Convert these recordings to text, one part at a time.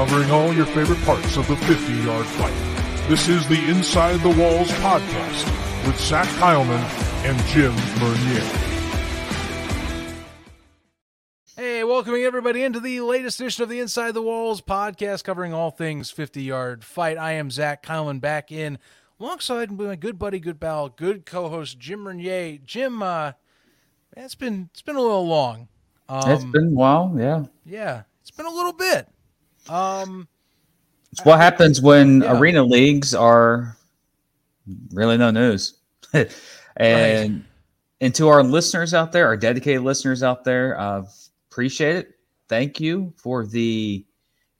covering all your favorite parts of the 50 yard fight. This is the Inside the Walls podcast with Zach Kyleman and Jim Mernier. Hey, welcoming everybody into the latest edition of the Inside the Walls podcast covering all things 50 yard fight. I am Zach Kyleman back in alongside my good buddy, good pal, good co-host Jim Renier. Jim, uh, it's been it's been a little long. Um, it's been a while, yeah. Yeah, it's been a little bit. Um, it's what happens when yeah. arena leagues are really no news. and right. and to our listeners out there, our dedicated listeners out there, uh, appreciate it. Thank you for the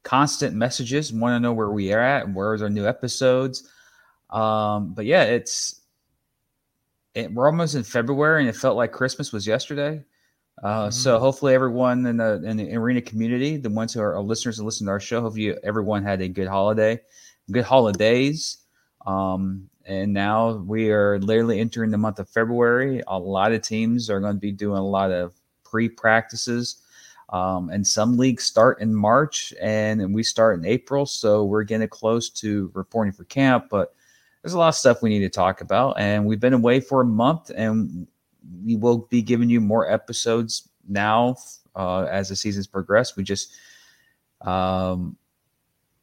constant messages. Want to know where we are at and where's our new episodes. Um, but yeah, it's it, we're almost in February, and it felt like Christmas was yesterday. Uh, mm-hmm. So hopefully, everyone in the in the arena community, the ones who are our listeners and listen to our show, hopefully everyone had a good holiday, good holidays. Um, and now we are literally entering the month of February. A lot of teams are going to be doing a lot of pre practices. Um, and some leagues start in March and we start in April. So we're getting close to reporting for camp. But there's a lot of stuff we need to talk about. And we've been away for a month and we will be giving you more episodes now uh, as the seasons progress. We just um,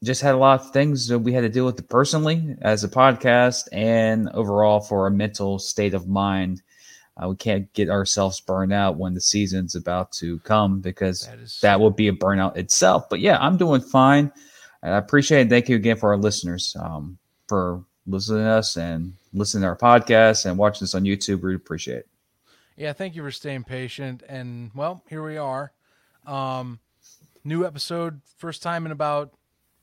just had a lot of things that we had to deal with personally as a podcast and overall for our mental state of mind. Uh, we can't get ourselves burned out when the season's about to come because that, is- that will be a burnout itself. But yeah, I'm doing fine. And I appreciate it. Thank you again for our listeners um, for listening to us and listening to our podcast and watching us on YouTube. We appreciate it. Yeah, thank you for staying patient. And well, here we are. Um, new episode, first time in about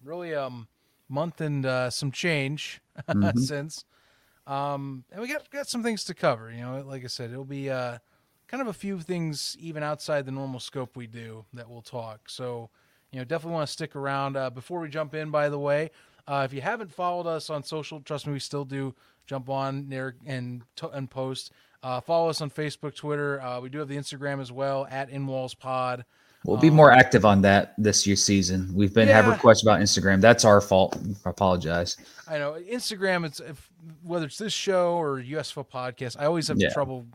really a um, month and uh, some change mm-hmm. since. Um, and we got got some things to cover. You know, like I said, it'll be uh, kind of a few things even outside the normal scope we do that we'll talk. So, you know, definitely want to stick around. Uh, before we jump in, by the way, uh, if you haven't followed us on social, trust me, we still do. Jump on there and t- and post. Uh, follow us on Facebook, Twitter. Uh, we do have the Instagram as well at InWalls Pod. We'll be um, more active on that this year season. We've been yeah. have requests about Instagram. That's our fault. I apologize. I know Instagram. It's if, whether it's this show or USFL podcast. I always have yeah. trouble.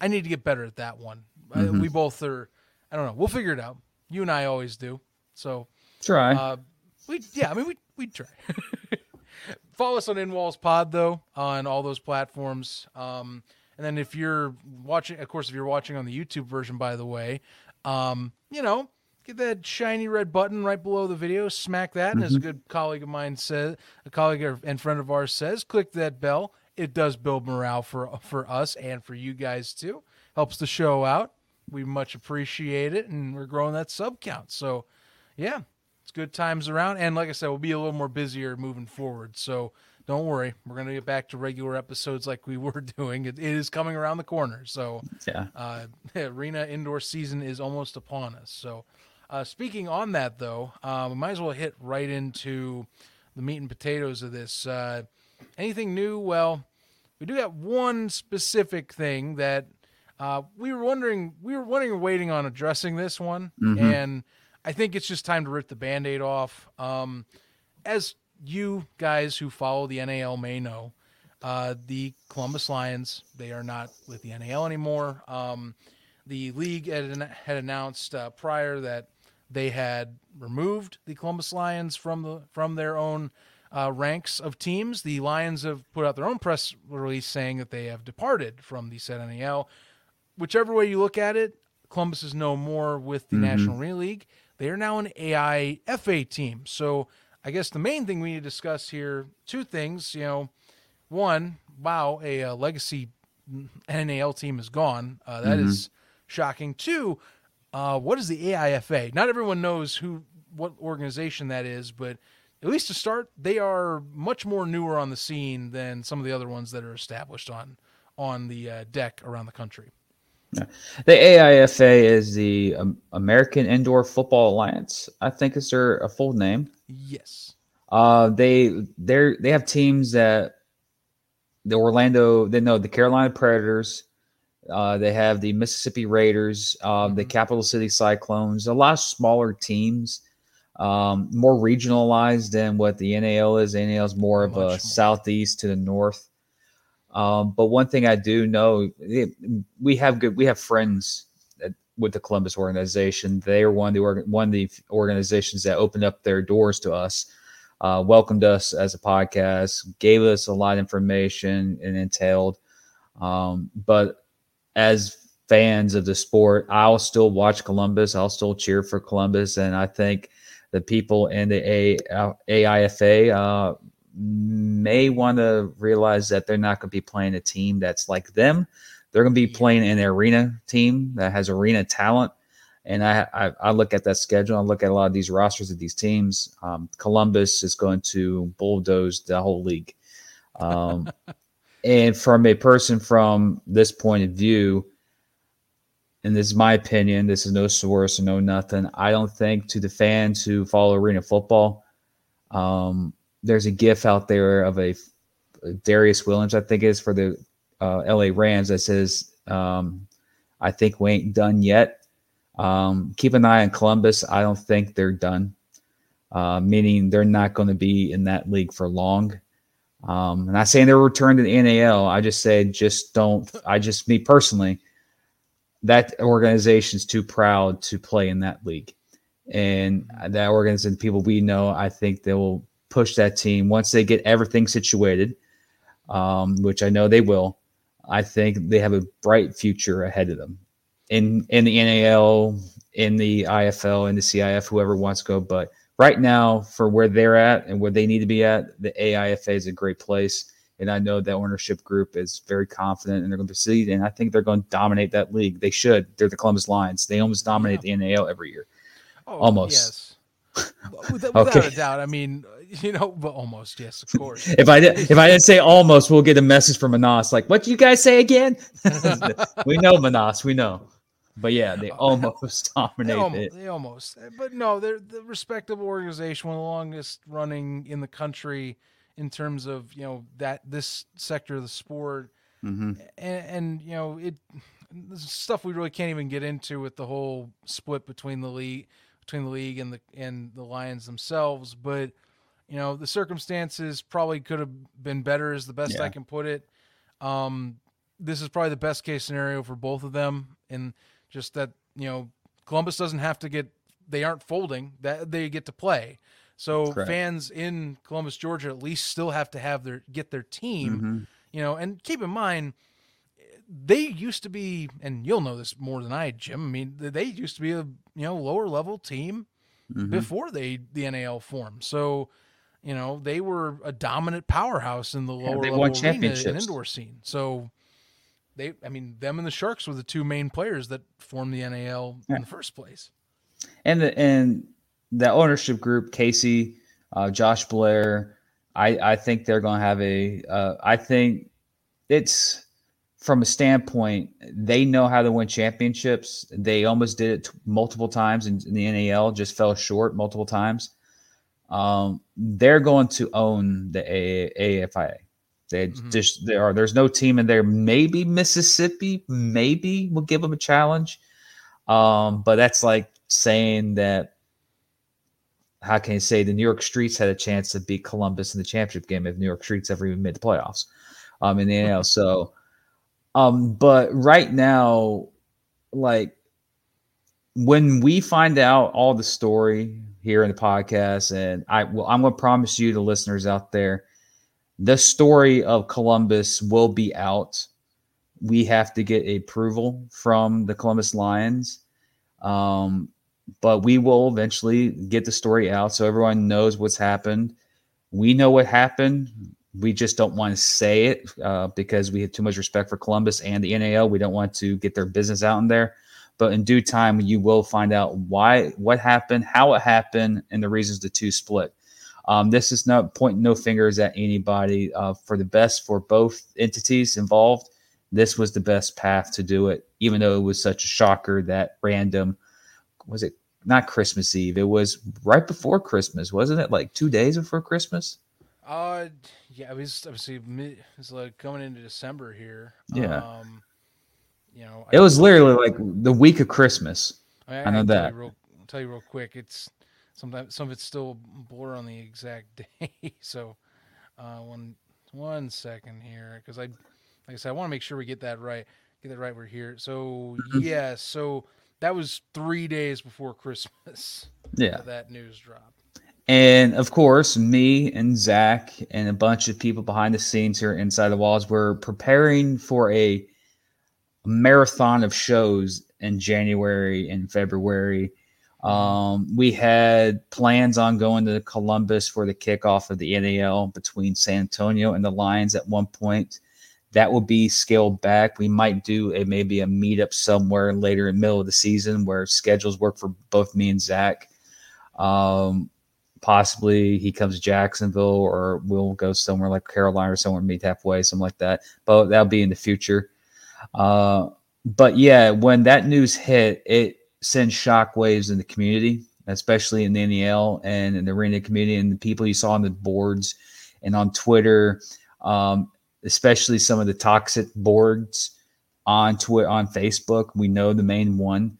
I need to get better at that one. Mm-hmm. I, we both are. I don't know. We'll figure it out. You and I always do. So try. Uh, we yeah. I mean we we try. Follow us on InWalls Pod though on all those platforms. Um, and then if you're watching, of course, if you're watching on the YouTube version, by the way, um, you know, get that shiny red button right below the video, smack that, mm-hmm. and as a mm-hmm. good colleague of mine says, a colleague and friend of ours says, click that bell. It does build morale for for us and for you guys too. Helps the show out. We much appreciate it, and we're growing that sub count. So, yeah, it's good times around. And like I said, we'll be a little more busier moving forward. So don't worry, we're gonna get back to regular episodes like we were doing. it, it is coming around the corner. So yeah, uh, arena indoor season is almost upon us. So uh, speaking on that though, uh, we might as well hit right into the meat and potatoes of this. Uh, anything new? Well, we do have one specific thing that uh, we were wondering, we were wondering, waiting on addressing this one, mm-hmm. and I think it's just time to rip the band-aid off. Um, as you guys who follow the NAL may know, uh, the Columbus Lions they are not with the NAL anymore. Um, the league had, had announced uh, prior that they had removed the Columbus Lions from the from their own uh, ranks of teams. The Lions have put out their own press release saying that they have departed from the said NAL. Whichever way you look at it, Columbus is no more with the mm-hmm. National Arena League. They are now an AIFA team. So I guess the main thing we need to discuss here, two things. You know, one, wow, a, a legacy NAL team is gone. Uh, that mm-hmm. is shocking. Two, uh, what is the AIFA? Not everyone knows who what organization that is, but at least to start, they are much more newer on the scene than some of the other ones that are established on on the uh, deck around the country. The AIFA is the um, American Indoor Football Alliance. I think is their a full name. Yes. Uh, they they they have teams that the Orlando, they know the Carolina Predators. Uh, they have the Mississippi Raiders, uh, mm-hmm. the Capital City Cyclones, a lot of smaller teams. um, more regionalized than what the NAL is. The NAL is more of a more. southeast to the north. Um, but one thing I do know, we have good, we have friends with the Columbus organization. They are one of the one of the organizations that opened up their doors to us, uh, welcomed us as a podcast, gave us a lot of information and entailed. Um, but as fans of the sport, I'll still watch Columbus. I'll still cheer for Columbus, and I think the people in the A, AIFA uh, may want to realize that they're not going to be playing a team that's like them. They're going to be playing an arena team that has arena talent. And I, I, I, look at that schedule. I look at a lot of these rosters of these teams. Um, Columbus is going to bulldoze the whole league. Um, and from a person from this point of view, and this is my opinion, this is no source or no nothing. I don't think to the fans who follow arena football, um, there's a gif out there of a Darius Williams, I think it is for the uh, LA Rams that says, um, I think we ain't done yet. Um, keep an eye on Columbus. I don't think they're done, uh, meaning they're not going to be in that league for long. Um, I'm not saying they're returned to the NAL. I just said, just don't. I just, me personally, that organization's too proud to play in that league. And that organization, people we know, I think they will push that team once they get everything situated, um, which I know they will. I think they have a bright future ahead of them in in the NAL, in the IFL, in the CIF, whoever wants to go. But right now, for where they're at and where they need to be at, the AIFA is a great place. And I know that ownership group is very confident and they're going to proceed. And I think they're going to dominate that league. They should. They're the Columbus Lions. They almost dominate yeah. the NAL every year. Oh, almost. Yes. Without, okay. a doubt. I mean, you know, but almost yes, of course. if I did, if I didn't say almost, we'll get a message from Manas like, "What do you guys say again?" we know Manas, we know, but yeah, they almost dominated. They almost, they almost, but no, they're the respectable organization, one of the longest running in the country in terms of you know that this sector of the sport, mm-hmm. and, and you know it stuff we really can't even get into with the whole split between the league between the league and the and the Lions themselves. But you know, the circumstances probably could have been better, is the best yeah. I can put it. Um, this is probably the best case scenario for both of them, and just that you know, Columbus doesn't have to get they aren't folding that they get to play. So Correct. fans in Columbus, Georgia, at least still have to have their get their team. Mm-hmm. You know, and keep in mind they used to be, and you'll know this more than I, Jim. I mean, they used to be a you know lower level team mm-hmm. before they the NAL formed. So, you know, they were a dominant powerhouse in the lower yeah, level arena and indoor scene. So, they, I mean, them and the Sharks were the two main players that formed the NAL yeah. in the first place. And the and the ownership group, Casey, uh, Josh Blair, I I think they're going to have a. Uh, I think it's from a standpoint, they know how to win championships. They almost did it t- multiple times in, in, the NAL, just fell short multiple times. Um, they're going to own the A- AFIA. They mm-hmm. just there are there's no team in there. Maybe Mississippi, maybe will give them a challenge. Um, but that's like saying that. How can you say the New York Streets had a chance to beat Columbus in the championship game if New York Streets ever even made the playoffs? Um, in the NAL, so um, but right now, like when we find out all the story here in the podcast, and I well, I'm gonna promise you, the listeners out there, the story of Columbus will be out. We have to get approval from the Columbus Lions. Um, but we will eventually get the story out so everyone knows what's happened. We know what happened we just don't want to say it uh, because we have too much respect for Columbus and the NAL. We don't want to get their business out in there. But in due time, you will find out why, what happened, how it happened, and the reasons the two split. Um, this is not pointing no fingers at anybody. Uh, for the best for both entities involved, this was the best path to do it. Even though it was such a shocker that random was it not Christmas Eve? It was right before Christmas, wasn't it? Like two days before Christmas. Uh, yeah, it was obviously it's like coming into December here. Yeah. Um, you know, it I was literally like the week of Christmas. I, I know that. Real, I'll tell you real quick. It's sometimes some of it's still blur on the exact day. so uh, one one second here because I like I said I want to make sure we get that right. Get that right. We're here. So Mhm. yeah. So that was three days before Christmas. Yeah. That news dropped. And of course, me and Zach and a bunch of people behind the scenes here inside the walls were preparing for a marathon of shows in January and February. Um, we had plans on going to Columbus for the kickoff of the NAL between San Antonio and the Lions at one point. That will be scaled back. We might do a maybe a meetup somewhere later in the middle of the season where schedules work for both me and Zach. Um, possibly he comes to Jacksonville or we'll go somewhere like Carolina or somewhere meet halfway, something like that. But that'll be in the future. Uh, but yeah, when that news hit, it sent shockwaves in the community, especially in the NAL and in the arena community and the people you saw on the boards and on Twitter, um, especially some of the toxic boards on Twitter, on Facebook. We know the main one.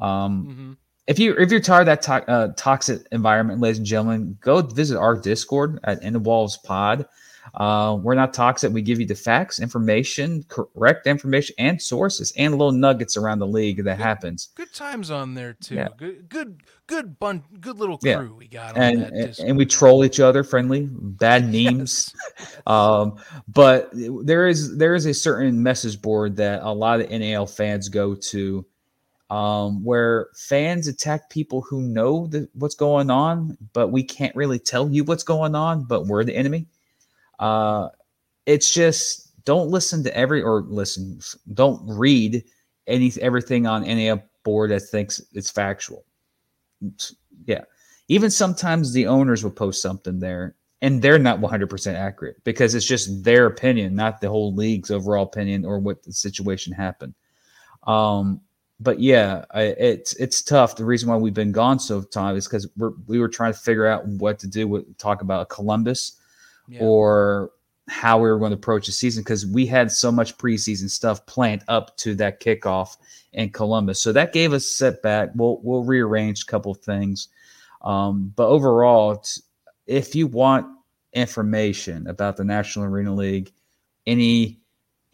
Um, hmm if you if you're tired of that to- uh, toxic environment, ladies and gentlemen, go visit our Discord at In the Walls Pod. Uh, we're not toxic. We give you the facts, information, correct information, and sources, and little nuggets around the league that happens. Good times on there too. Yeah. Good, good, good bun, good little crew Yeah. we got on And, that. and and we troll each other, friendly, bad memes. Yes. Um, but there is there is a certain message board that a lot of NAL fans go to, um, where fans attack people who know the, what's going on, but we can't really tell you what's going on, but we're the enemy. Uh, it's just don't listen to every or listen, don't read any everything on any board that thinks it's factual. Yeah, even sometimes the owners will post something there and they're not 100% accurate because it's just their opinion not the whole league's overall opinion or what the situation happened. Um but yeah I, it's it's tough. The reason why we've been gone so time is because we're we were trying to figure out what to do with talk about columbus Yeah. or how we were going to approach the season because we had so much preseason stuff planned up to that kickoff in Columbus. So that gave us setback. We'll we'll rearrange a couple things, um, but overall, if you want information about the National Arena League, any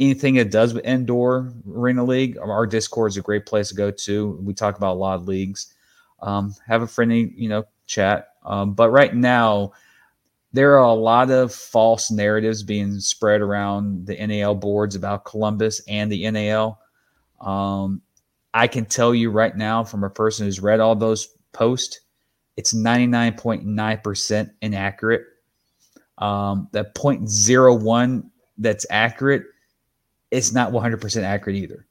anything that does with indoor arena league, our Discord is a great place to go to. We talk about a lot of leagues. Um, have a friendly, you know, chat. Um, but right now, there are a lot of false narratives being spread around the NAL boards about Columbus and the NAL. Um, I can tell you right now, from a person who's read all those posts, it's 99.9% inaccurate. Um, that 0.01 that's accurate it's not 100% accurate either.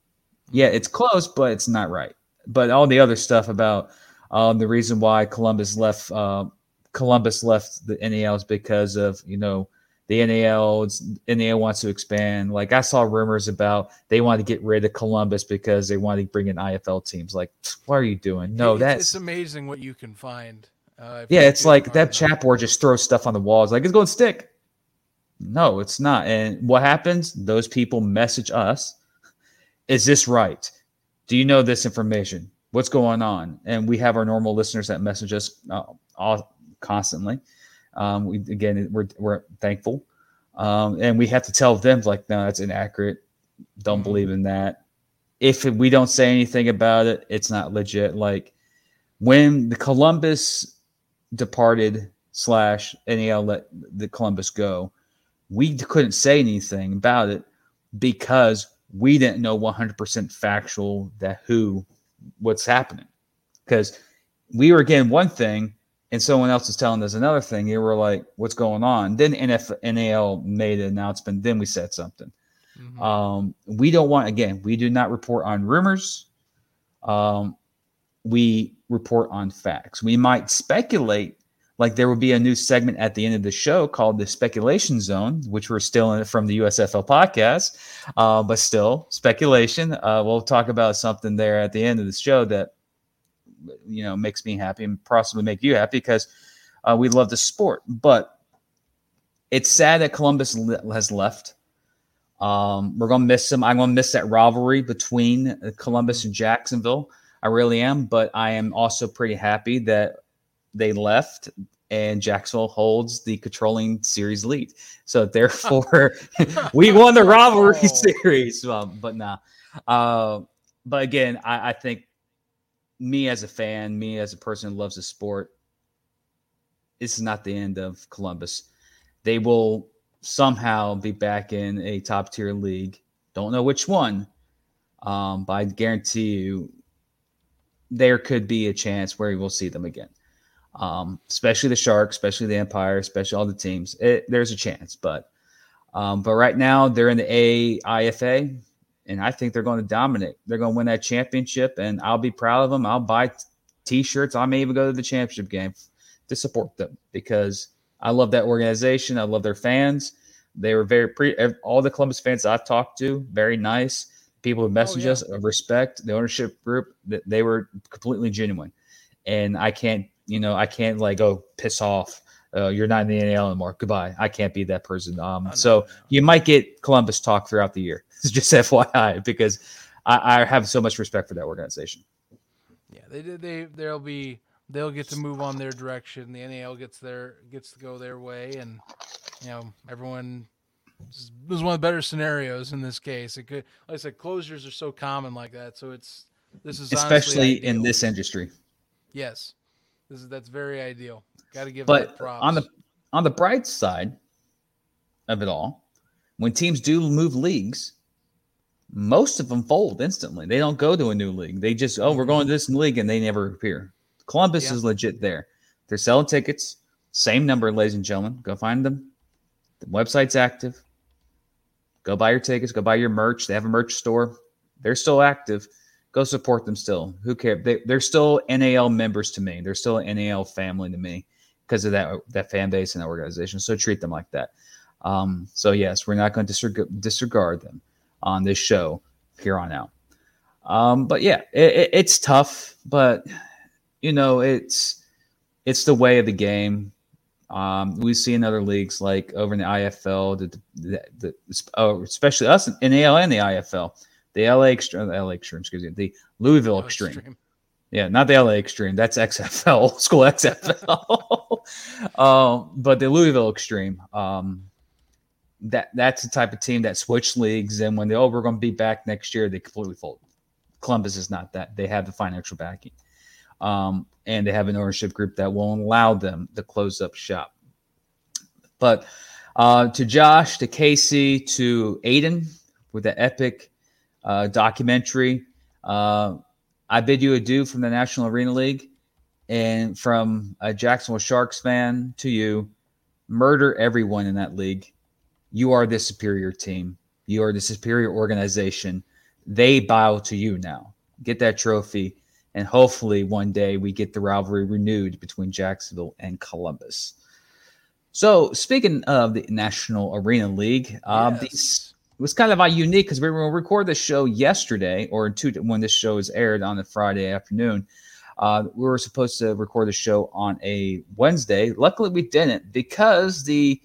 Yeah, it's close, but it's not right. But all the other stuff about um, the reason why Columbus left uh, Columbus left the NAL is because of you know the NAL NAL wants to expand. Like I saw rumors about they want to get rid of Columbus because they want to bring in IFL teams. Like what are you doing? No, It's- that's it's amazing what you can find. Uh, yeah, it's like that it. chat board just throws stuff on the walls. Like it's going to stick. No, it's not. And what happens? Those people message us. Is this right? Do you know this information? What's going on? And we have our normal listeners that message us uh, all constantly. Um, we again, we're we're thankful, um, and we have to tell them like, no, that's inaccurate. Don't Mhm. believe in that. If we don't say anything about it, it's not legit. Like when the Columbus departed slash NAL let the Columbus go, we couldn't say anything about it because we didn't know 100% factual that who what's happening because we were getting one thing and someone else was telling us another thing. You were like, "What's going on?" Then NF, NAL made an announcement. Then we said something. Mhm. Um, we don't want again. We do not report on rumors. Um, we report on facts. We might speculate. Like there will be a new segment at the end of the show called the Speculation Zone, which we're still in from the USFL podcast, uh, but still speculation. Uh, we'll talk about something there at the end of the show that you know makes me happy and possibly make you happy because uh, we love the sport. But it's sad that Columbus le- has left. Um, we're gonna miss them. I'm gonna miss that rivalry between uh, Columbus and Jacksonville. I really am, but I am also pretty happy that they left, and Jacksonville holds the controlling series lead. So therefore, we won the rivalry oh. series. Um, but nah. Uh, but again, I, I think me as a fan, me as a person who loves the sport, this is not the end of Columbus. They will somehow be back in a top tier league. Don't know which one, um, but I guarantee you there could be a chance where we'll see them again. Um, especially the Sharks, especially the Empire, especially all the teams. It, there's a chance, but um, but right now they're in the AIFA, and I think they're going to dominate. They're going to win that championship, and I'll be proud of them. I'll buy T-shirts. I may even go to the championship game to support them because I love that organization. I love their fans. They were very pre. All the Columbus fans I've talked to, very nice people who message oh, yeah. us uh, respect. The ownership group, they were completely genuine, and I can't, you know, I can't like go piss off. Uh, you're not in the NAL anymore. Goodbye. I can't be that person. Um, so you might get Columbus talk throughout the year. It's just FYI, because I, I have so much respect for that organization. Yeah, they they they'll be they'll get to move on their direction. The NAL gets their gets to go their way, and you know everyone. This was one of the better scenarios in this case. It could, like I said, closures are so common like that. So it's this is especially in this industry. Yes, this is that's very ideal. Got to give but on the on the bright side of it all, when teams do move leagues, most of them fold instantly. They don't go to a new league. They just, oh, we're going to this league and they never appear. Columbus yeah. is legit there. They're selling tickets. Same number, ladies and gentlemen. Go find them. The website's active. Go buy your tickets. Go buy your merch. They have a merch store. They're still active. Go support them still. Who cares? They, they're still NAL members to me. They're still an NAL family to me because of that that fan base and that organization. So treat them like that. Um, so yes, we're not going to disreg- disregard them on this show here on out. Um, but yeah, it, it, it's tough, but you know, it's it's the way of the game. Um, we see in other leagues like over in the IFL, the, the, the oh, especially us in AL and the IFL, the LA Extreme, the LA Extreme, excuse me, the Louisville oh, Extreme. extreme. Yeah, not the LA Extreme. That's XFL, old school XFL. um, but the Louisville Extreme. Um, that that's the type of team that switch leagues and when they oh we're going to be back next year they completely fold. Columbus is not that. They have the financial backing, um, and they have an ownership group that will allow them to close up shop. But uh, to Josh, to Casey, to Aiden with the epic uh, documentary, uh, I bid you adieu from the National Arena League, and from a Jacksonville Sharks fan to you, murder everyone in that league you are the superior team. You are the superior organization. They bow to you now. Get that trophy. And hopefully one day we get the rivalry renewed between Jacksonville and Columbus. So speaking of the National Arena League, um, yes. these, it was kind of a unique because we were going to record the show yesterday or two, when this show is aired on the Friday afternoon. Uh, we were supposed to record the show on a Wednesday. Luckily, we didn't because the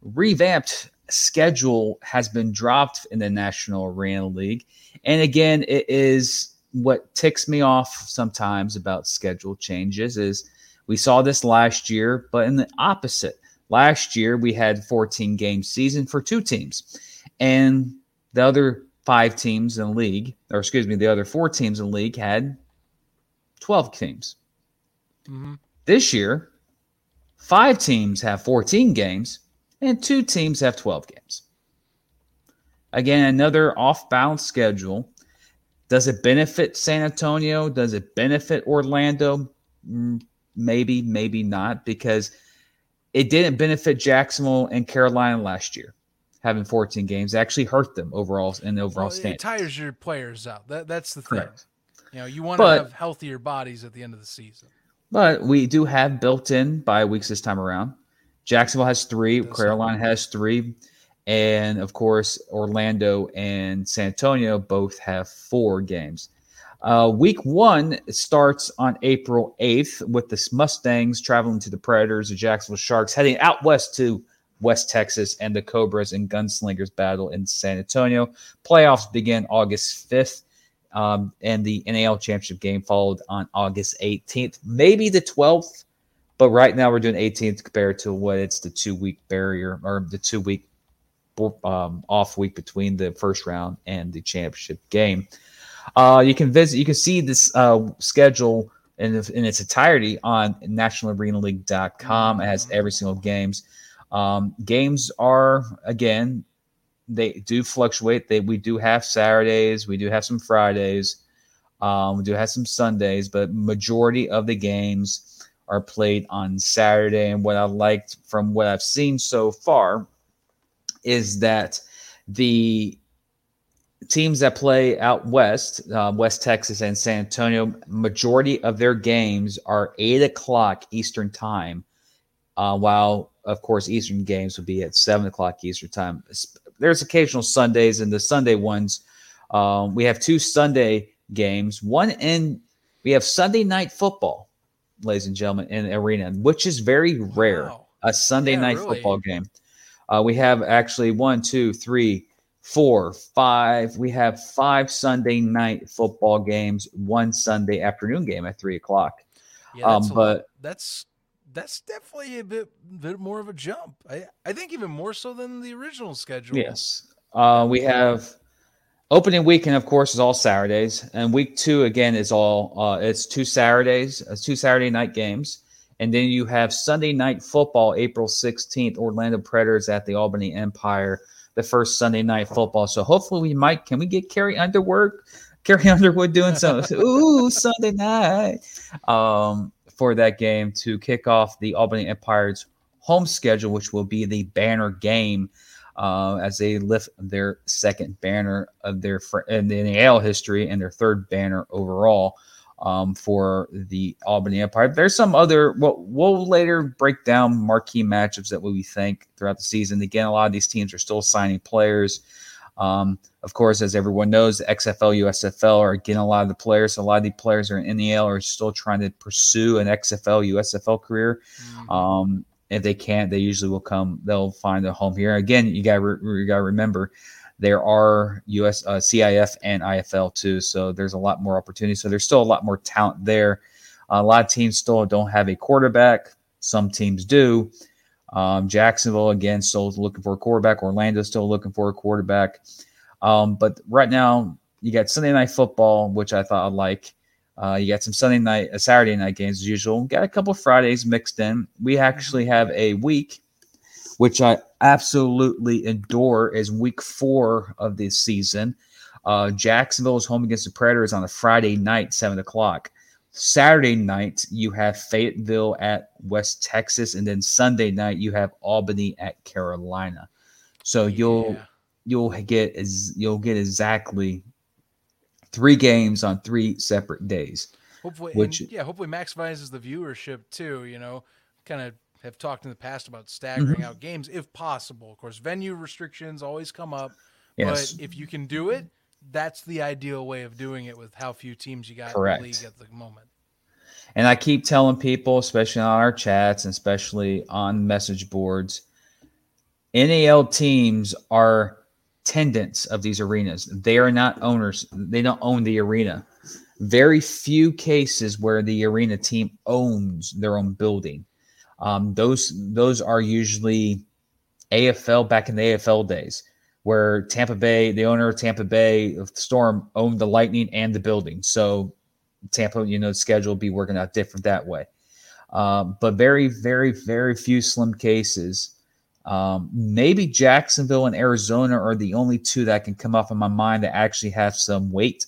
revamped schedule has been dropped in the National Arena League. And again, it is what ticks me off sometimes about schedule changes is we saw this last year, but in the opposite. Last year we had 14 game season for two teams. And the other five teams in the league, or excuse me, the other four teams in the league had 12 teams. Mm-hmm. This year, five teams have 14 games and two teams have 12 games. Again, another off balance schedule. Does it benefit San Antonio? Does it benefit Orlando? Mm, maybe, maybe not, because it didn't benefit Jacksonville and Carolina last year. Having 14 games actually hurt them overall in the overall well, It tires your players out. That, that's the thing. Correct. You know, you want but, to have healthier bodies at the end of the season. But we do have built in bye weeks this time around. Jacksonville has three, Carolina has three, and of course Orlando and San Antonio both have four games. Uh, week one starts on April 8th with the Mustangs traveling to the Predators, the Jacksonville Sharks heading out west to West Texas, and the Cobras and Gunslingers battle in San Antonio. Playoffs begin August 5th, um, and the NAL championship game followed on August 18th, maybe the 12th but right now we're doing 18th compared to what it's the two week barrier or the two week um, off week between the first round and the championship game. Uh, you can visit, you can see this uh, schedule in, in its entirety on nationalarenaleague.com. It has every single games. Um, games are again, they do fluctuate. They we do have Saturdays, we do have some Fridays, um, we do have some Sundays, but majority of the games are played on Saturday. And what I liked from what I've seen so far is that the teams that play out west, uh, West Texas and San Antonio, majority of their games are eight o'clock Eastern time, uh, while of course Eastern games would be at seven o'clock Eastern time. There's occasional Sundays, and the Sunday ones, um, we have two Sunday games. One in we have Sunday night football, ladies and gentlemen, in arena, which is very rare. Wow. A Sunday yeah, night really. football game. Uh, we have actually one, two, three, four, five. We have five Sunday night football games, one Sunday afternoon game at three o'clock. Yeah, um, but that's that's definitely a bit bit more of a jump. I I think even more so than the original schedule. Yes, uh, we have opening weekend, of course, is all Saturdays, and week two again is all uh, it's two Saturdays, it's two Saturday night games. And then you have Sunday night football, April 16th, Orlando Predators at the Albany Empire the first Sunday night football. So hopefully we might can we get Carrie Underwood, Carrie Underwood doing some ooh Sunday night um, for that game to kick off the Albany Empire's home schedule, which will be the banner game. Uh, as they lift their second banner of their fr- in the AL history and their third banner overall um, for the Albany Empire. There's some other, we'll, we'll later break down marquee matchups that we think throughout the season. Again, a lot of these teams are still signing players. Um, of course, as everyone knows, XFL, USFL are getting a lot of the players. A lot of the players are in the NAL are still trying to pursue an XFL, USFL career. Mm-hmm. Um, if they can't, they usually will come. They'll find a home here. Again, you got re- you got to remember there are US uh, CIF and IFL too, so there's a lot more opportunity. So there's still a lot more talent there. A lot of teams still don't have a quarterback. Some teams do. Um, Jacksonville again still looking for a quarterback. Orlando still looking for a quarterback. Um, but right now you got Sunday night football, which I thought I'd like. Uh, you got some Sunday night, uh, Saturday night games as usual. Got a couple Fridays mixed in. We actually have a week which I absolutely adore, is week four of this season. Uh, Jacksonville is home against the Predators on a Friday night, seven o'clock. Saturday night, you have Fayetteville at West Texas, and then Sunday night you have Albany at Carolina. So you'll yeah. you'll get you'll get exactly three games on three separate days. Hopefully, which yeah, hopefully maximizes the viewership too. You know, kind of have talked in the past about staggering mm-hmm. out games if possible. Of course, venue restrictions always come up, yes. but if you can do it, that's the ideal way of doing it with how few teams you got Correct. in the league at the moment. And I keep telling people, especially on our chats and especially on message boards, NAL teams are tenants of these arenas. They are not owners. They don't own the arena. Very few cases where the arena team owns their own building. Um, those those are usually AFL back in the AFL days, where Tampa Bay, the owner of Tampa Bay of Storm, owned the Lightning and the building. So Tampa, you know, schedule be working out different that way. Um, but very, very, very few slim cases. Um, maybe Jacksonville and Arizona are the only two that can come off in my mind that actually have some weight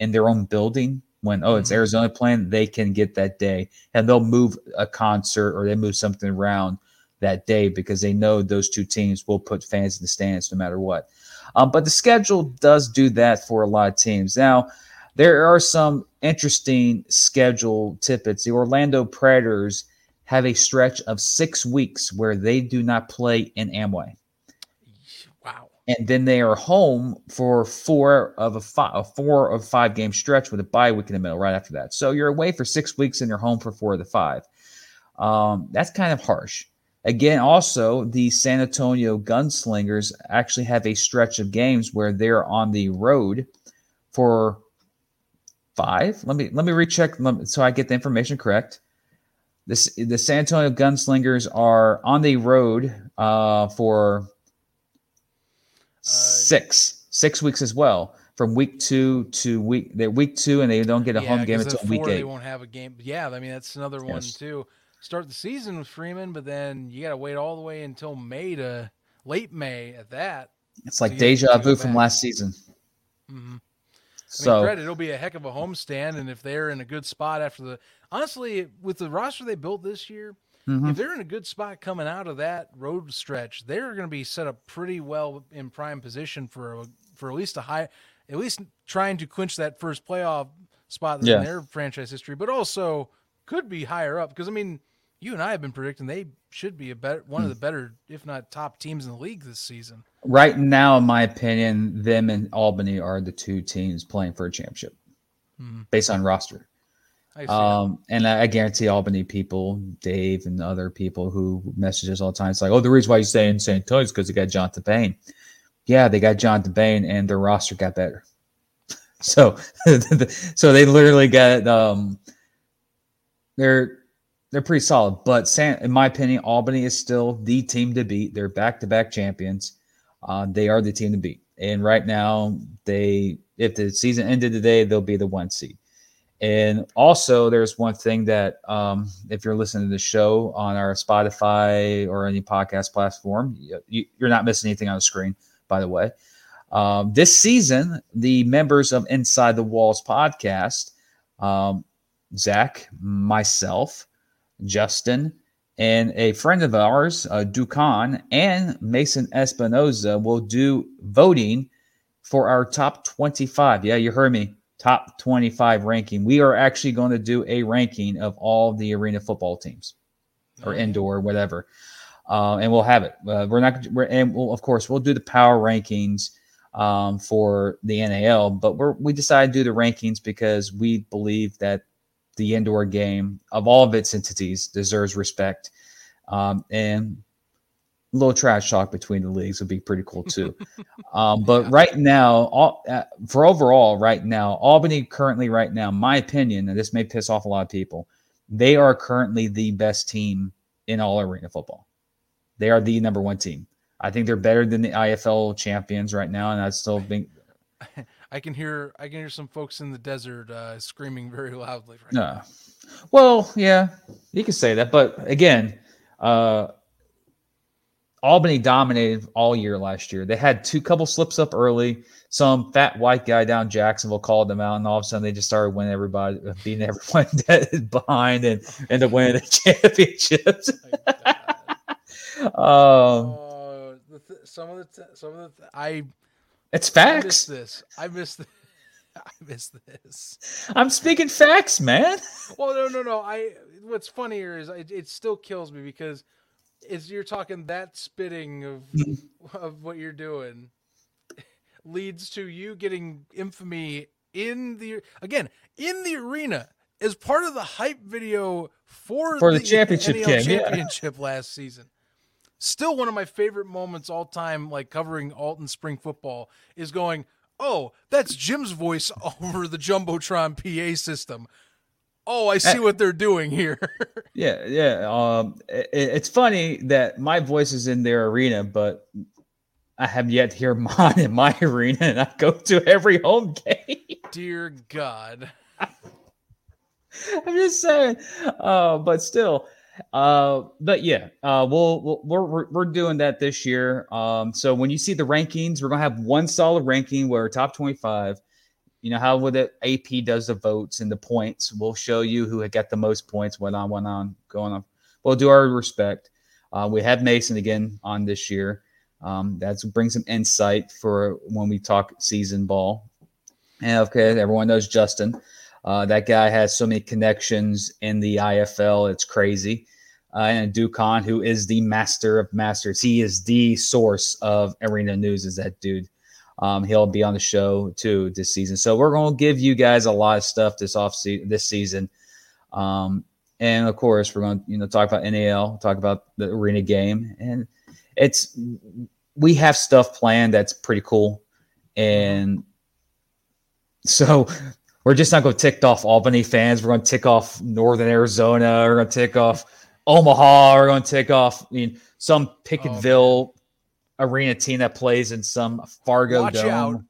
in their own building when oh it's mm-hmm. Arizona playing, they can get that day and they'll move a concert or they move something around that day because they know those two teams will put fans in the stands no matter what. Um, but the schedule does do that for a lot of teams. Now, there are some interesting schedule tidbits. The Orlando Predators have a stretch of six weeks where they do not play in Amway Wow. and then they are home for four of a, five, a four of five game stretch with a bye week in the middle right after that. So you're away for six weeks and you're home for four of the five. Um, that's kind of harsh. Again, also the San Antonio Gunslingers actually have a stretch of games where they're on the road for five. Let me let me recheck so I get the information correct. This the San Antonio Gunslingers are on the road uh, for six six weeks as well. From week two to week, they're week two, and they don't get a Yeah, home game until week eight. They won't have a game. Yeah, I mean that's another one Yes. too. Start the season with Freeman, but then you got to wait all the way until May to late May at that. It's like deja vu from last season. hmm I So mean, granted, it'll be a heck of a homestand, and if they're in a good spot after the honestly, with the roster they built this year, mhm. if they're in a good spot coming out of that road stretch, they're going to be set up pretty well in prime position for a, for at least a high, at least trying to clinch that first playoff spot Yeah. in their franchise history, but also could be higher up because I mean, you and I have been predicting they should be a better one Hmm. of the better, if not top teams in the league this season. right now, in my opinion, them and Albany are the two teams playing for a championship Mhm. based on roster. I. Um, and I, I guarantee Albany people, Dave and other people who message us all the time, it's like, oh, the reason why you stay in St. Antonio is because they got Jonathan Bain. Yeah, they got Jonathan Bain, and their roster got better. So, so they literally got um, they're they're pretty solid. But San, in my opinion, Albany is still the team to beat. They're back to back champions. Uh, they are the team to beat. And right now, they if the season ended today, they'll be the one seed. And also, there's one thing that um, if you're listening to the show on our Spotify or any podcast platform, you, you're not missing anything on the screen. By the way, um, this season, the members of Inside the Walls podcast, um, Zach, myself, Justin, and a friend of ours, uh, Dukan, and Mason Espinoza will do voting for our top 25. Yeah, you heard me. Top 25 ranking. We are actually going to do a ranking of all the arena football teams or Okay. indoor, whatever. Uh, and we'll have it. Uh, we're not, we're, and we'll, of course, we'll do the power rankings um, for the NAL, but we're, we decided to do the rankings because we believe that the indoor game of all of its entities deserves respect. Um, and a little trash talk between the leagues would be pretty cool too. um, but Yeah. right now, all, uh, for overall, right now, Albany currently, right now, my opinion, and this may piss off a lot of people, they are currently the best team in all arena football. They are the number one team. I think they're better than the IFL champions right now, and I still think I can hear I can hear some folks in the desert uh, screaming very loudly right No. now. Well, yeah, you can say that, but again, uh, Albany dominated all year last year. They had two couple slips up early. Some fat white guy down Jacksonville called them out, and all of a sudden they just started winning everybody, beating everyone that behind, and end up winning the championships. um, Oh, the th- some of the t- some of the th- I it's I missed facts. this. I miss this. I miss this. I'm speaking facts, man. Well, no, no, no. I. What's funnier is it, it still kills me because is you're talking that spitting of mm. of what you're doing leads to you getting infamy in the again in the arena as part of the hype video for For the championship NAL game, yeah. championship last season. Still one of my favorite moments all time, like covering Alton spring football, is going, Oh, that's Jim's voice over the Jumbotron PA system. Oh, I see Uh, what they're doing here. Yeah, yeah. Um, it, it's funny that my voice is in their arena, but I have yet to hear mine in my arena, and I go to every home game. Dear God. I'm just saying. Uh, but still, uh, but yeah, uh, we'll, we'll we're, we're we're doing that this year. Um, so when you see the rankings, we're gonna have one solid ranking where top 25. You know how with the AP does the votes and the points. We'll show you who had got the most points. Went on, went on, going on. We'll do our respect. Uh, we have Mason again on this year. Um, that's brings some insight for when we talk season ball. And okay, everyone knows Justin. Uh, that guy has so many connections in the IFL. It's crazy. Uh, and Dukan, who is the master of masters, he is the source of arena news. Is that dude? Um, he'll be on the show too this season. So we're going to give you guys a lot of stuff this off se- this season. Um, and of course, we're going to you know talk about NAL, talk about the arena game, and it's we have stuff planned that's pretty cool. And so we're just not going to tick off Albany fans. We're going to tick off Northern Arizona. We're going to tick off Omaha. We're going to tick off. I mean, some Pickettville oh, arena team that plays in some Fargo Watch dome.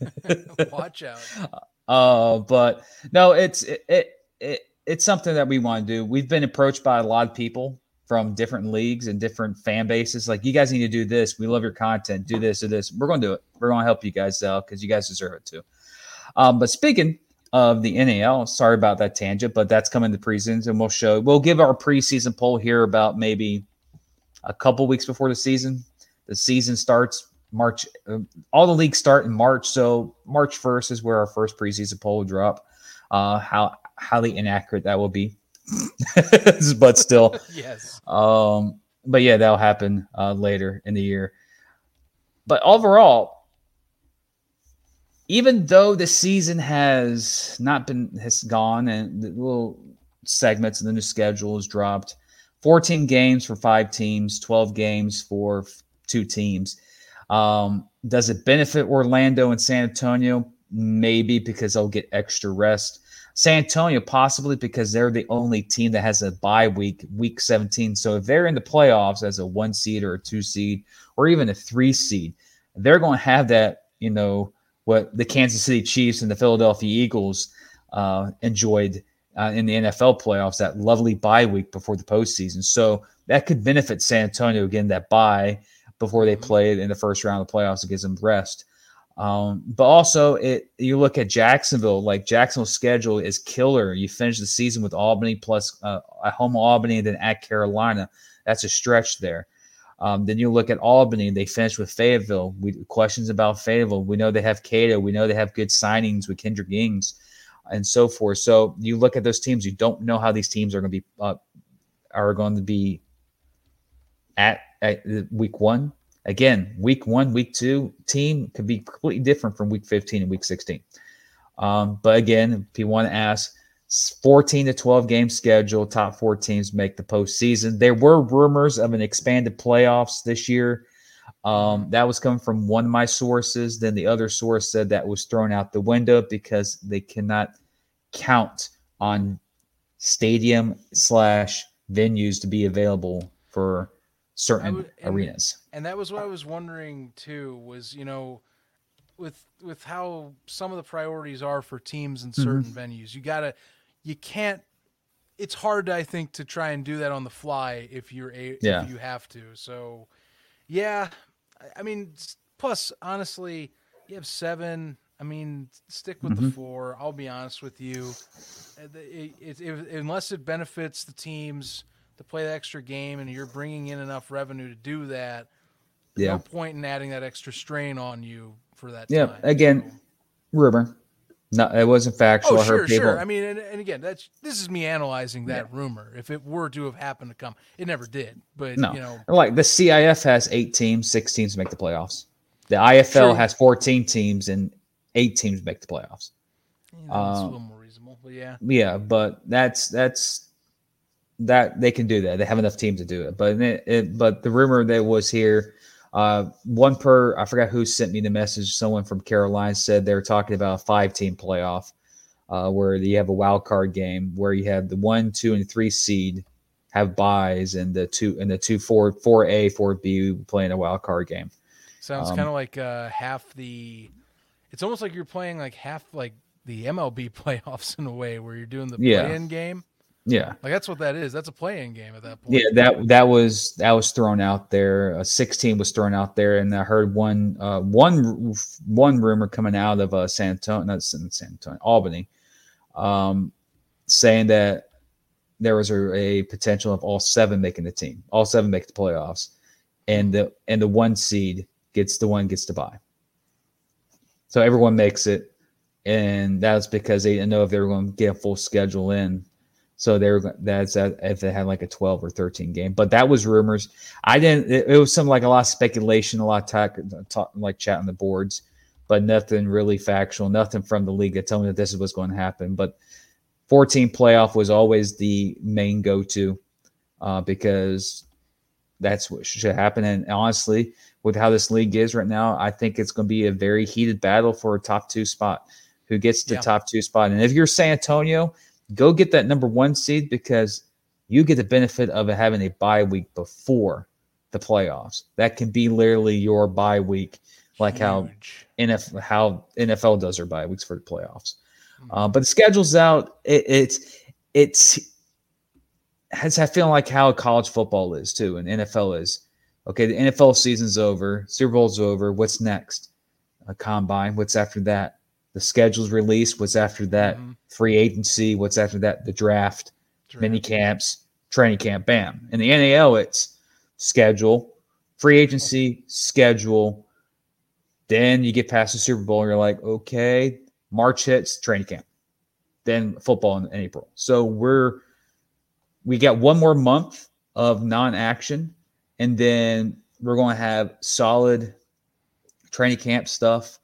Out. Watch out. Uh, but no, it's it, it, it it's something that we want to do. We've been approached by a lot of people from different leagues and different fan bases. Like, you guys need to do this. We love your content. Do this or this. We're going to do it. We're going to help you guys out because you guys deserve it too. Um, but speaking of the NAL, sorry about that tangent, but that's coming to preseason, and we'll show. We'll give our preseason poll here about maybe a couple weeks before the season. The season starts March. Uh, all the leagues start in March, so March first is where our first preseason poll will drop. Uh, how highly inaccurate that will be, but still, yes. Um, but yeah, that'll happen uh, later in the year. But overall, even though the season has not been has gone and the little segments of the new schedule is dropped 14 games for five teams 12 games for two teams. Um, does it benefit orlando and san antonio? Maybe because they'll get extra rest. San antonio possibly because they're the only team that has a bye week week 17 so if they're in the playoffs as a one seed or a two seed or even a three seed they're going to have that you know what the Kansas City Chiefs and the Philadelphia Eagles uh, enjoyed uh, in the NFL playoffs, that lovely bye week before the postseason. So that could benefit San Antonio again, that bye before they mm-hmm. played in the first round of the playoffs. It gives them rest. Um, but also, it you look at Jacksonville, like Jacksonville's schedule is killer. You finish the season with Albany plus uh, at home Albany and then at Carolina. That's a stretch there. Um, then you look at Albany, they finished with Fayetteville. We questions about Fayetteville. We know they have Cato. We know they have good signings with Kendrick Ings and so forth. So you look at those teams, you don't know how these teams are going to be uh, are going to be at, at week one. Again, week one, week two team could be completely different from week 15 and week 16. Um, but again, if you want to ask, 14 to 12 game schedule. Top four teams make the postseason. There were rumors of an expanded playoffs this year. Um, that was coming from one of my sources. Then the other source said that was thrown out the window because they cannot count on stadium slash venues to be available for certain would, and, arenas. And that was what I was wondering too. Was you know, with with how some of the priorities are for teams in certain mm-hmm. venues, you gotta you can't it's hard i think to try and do that on the fly if you're a yeah. if you have to so yeah i mean plus honestly you have seven i mean stick with mm-hmm. the four i'll be honest with you it, it, it, unless it benefits the teams to play the extra game and you're bringing in enough revenue to do that yeah. no point in adding that extra strain on you for that yeah time, again so. rumor no, it wasn't factual. Oh, sure, sure. I mean, and, and, again, that's this is me analyzing that yeah. rumor. If it were to have happened to come, it never did. But no, you know, like the CIF has eight teams, six teams make the playoffs. The IFL has fourteen teams, and eight teams make the playoffs. Yeah, that's um, a little more reasonable, but yeah, yeah, but that's that's that they can do that. They have enough teams to do it. But it, it but the rumor that was here uh, one per, I forgot who sent me the message. Someone from Carolina said they were talking about a five team playoff uh, where you have a wild card game where you have the one, two, and three seed have buys and the two and the two four four A four B playing a wild card game. Sounds um, kind of like uh, half the. It's almost like you're playing like half like the MLB playoffs in a way where you're doing the yeah. play-in game yeah, like that's what that is. That's a playing game at that point. Yeah, that that was that was thrown out there. Uh, Sixteen was thrown out there, and I heard one uh, one one rumor coming out of uh, San Antonio, not San Antonio, Albany, um, saying that there was a, a, potential of all seven making the team, all seven make the playoffs, and the and the one seed gets the one gets to buy. So everyone makes it, and that's because they didn't know if they were going to get a full schedule in so they were that's if they had like a 12 or 13 game, but that was rumors. I didn't. It, it was some like a lot of speculation, a lot of talk, talk like chat on the boards, but nothing really factual. Nothing from the league that told me that this is what's going to happen. But 14 playoff was always the main go to uh, because that's what should happen. And honestly, with how this league is right now, I think it's going to be a very heated battle for a top two spot who gets the Yeah. top two spot. And if you're San Antonio, go get that number one seed because you get the benefit of having a bye week before the playoffs. That can be literally your bye week, like how NFL how NFL does their bye weeks for the playoffs. Uh, but the schedule's out. It, it's it's has that feeling like how college football is too, and NFL is. Okay, the NFL season's over, Super Bowl's over. What's next? A combine. What's after that? The schedule's released. What's after that? Mhm. Free agency. What's after that? The draft, Draft. mini camps, training camp. Bam. In the NAL, it's schedule, free agency, schedule. Then you get past the Super Bowl, and you're like, okay, March hits, training camp. Then football in April. So we're we got one more month of non-action, and then we're going to have solid training camp stuff.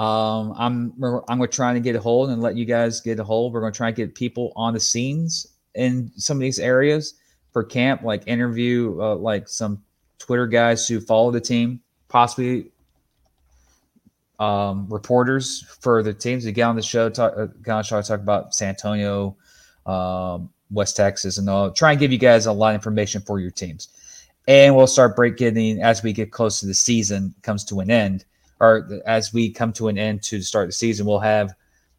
Um, I'm I'm going to try to get a hold and let you guys get a hold. We're going to try and get people on the scenes in some of these areas for camp, like interview uh, like some Twitter guys who follow the team, possibly um, reporters for the teams to get on the show, talk, uh, get on the show, talk about San Antonio, um, West Texas, and all. Try and give you guys a lot of information for your teams, and we'll start break getting as we get close to the season comes to an end, or as we come to an end to start the season, we'll have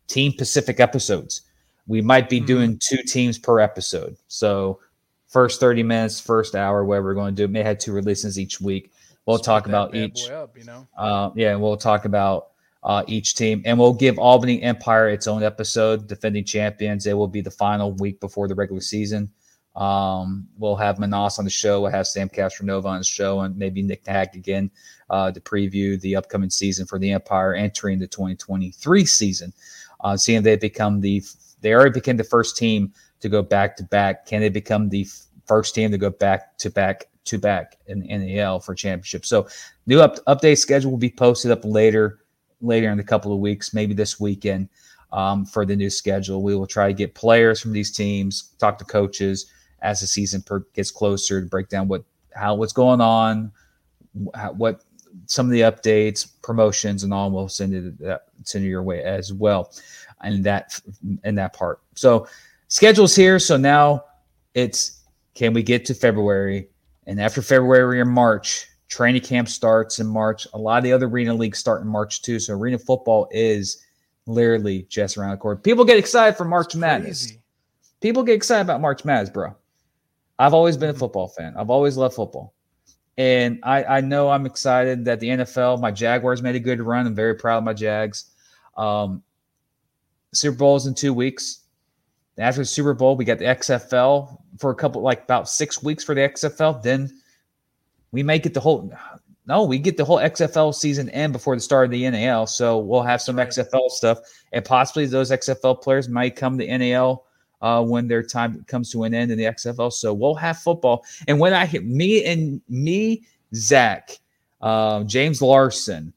team Pacific episodes. We might be Mhm. doing two teams per episode, so first thirty minutes, first hour, whatever we're going to do. May have two releases each week. We'll talk about each. Up, you know. Uh, yeah, we'll talk about uh, each team, and we'll give Albany Empire its own episode. Defending champions, it will be the final week before the regular season. Um, we'll have Manas on the show. We'll have Sam Castronova on the show, and maybe Nick Nag again uh, to preview the upcoming season for the Empire entering the 2023 season. Uh, seeing they become the they already became the first team to go back to back. Can they become the f- first team to go back to back to back in NAL for championship? So new up, update schedule will be posted up later later in a couple of weeks, maybe this weekend um, for the new schedule. We will try to get players from these teams, talk to coaches as the season per, gets closer to break down what how what's going on, how, what some of the updates, promotions, and all. We'll send it that send it your way as well, and that in that part. So schedule's here. So now it's can we get to February? And after February and March, training camp starts in March. A lot of the other arena leagues start in March too. So arena football is literally just around the corner. People get excited for March Madness. People get excited about March Madness, bro. I've always been a football fan. I've always loved football. And I, I know I'm excited that the NFL, my Jaguars made a good run. I'm very proud of my Jags. Um, Super Bowl's in two weeks. After the Super Bowl, we got the XFL for a couple, like about six weeks for the XFL. Then we may get the whole, no, we get the whole XFL season end before the start of the NAL. So we'll have some. XFL stuff, and possibly those XFL players might come to NAL uh, when their time comes to an end in the XFL. So we'll have football. And when I hit me and me, Zach, uh, James Larson,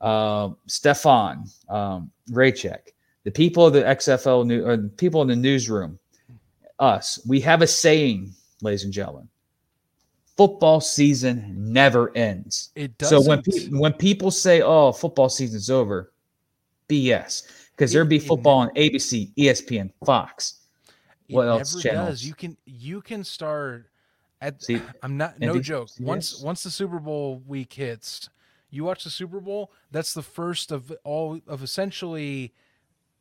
uh, Stefan, um, Raycheck, the people of the XFL new, or the people in the newsroom, us, we have a saying, ladies and gentlemen. Football season never ends. It doesn't. So when pe- when people say, "Oh, football season's over," BS, because there'd be football on ABC, ESPN, Fox. It what else never channels? does. You can you can start at. See, I'm not no Andy? joke. Once Yes. once the Super Bowl week hits, you watch the Super Bowl. That's the first of all of essentially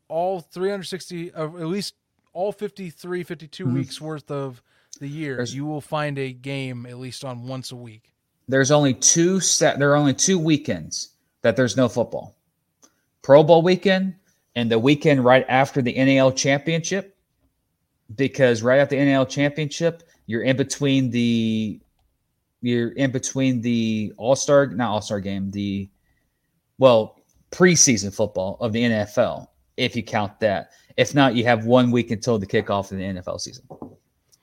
all 360 of at least all 53 52 Mhm. weeks worth of the year. There's- you will find a game at least on once a week. There's only two set. There are only two weekends that there's no football: Pro Bowl weekend and the weekend right after the NAL championship. Because right after the NAL championship, you're in between the you're in between the All Star, not All Star game, the well preseason football of the NFL, if you count that. If not, you have one week until the kickoff of the NFL season.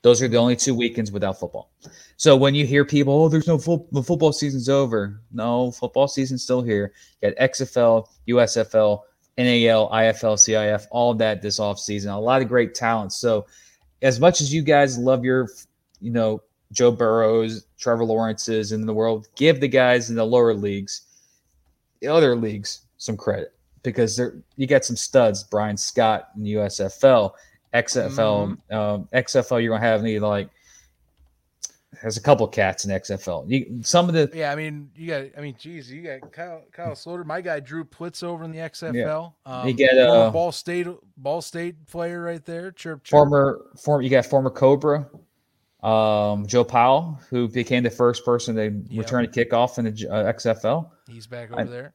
Those are the only two weekends without football. So when you hear people, oh, there's no football, the football season's over. No, football season's still here. You got XFL, USFL, NAL, IFL, CIF, all of that this offseason. A lot of great talent. So as much as you guys love your, you know, Joe Burrows, Trevor Lawrence's in the world, give the guys in the lower leagues, the other leagues, some credit because there you got some studs, Brian Scott in the USFL, XFL, Mhm. um, XFL. You're gonna have any like. There's a couple cats in XFL. You, some of the Yeah, I mean, you got. I mean, geez, you got Kyle, Kyle Sloter. My guy Drew Plitt over in the XFL. Um, You got former uh, Ball State, Ball State player right there. Chirp, chirp. former former you got former Cobra, um, Joe Powell, who became the first person to Yep. return a kickoff in the uh, XFL. He's back I- over there.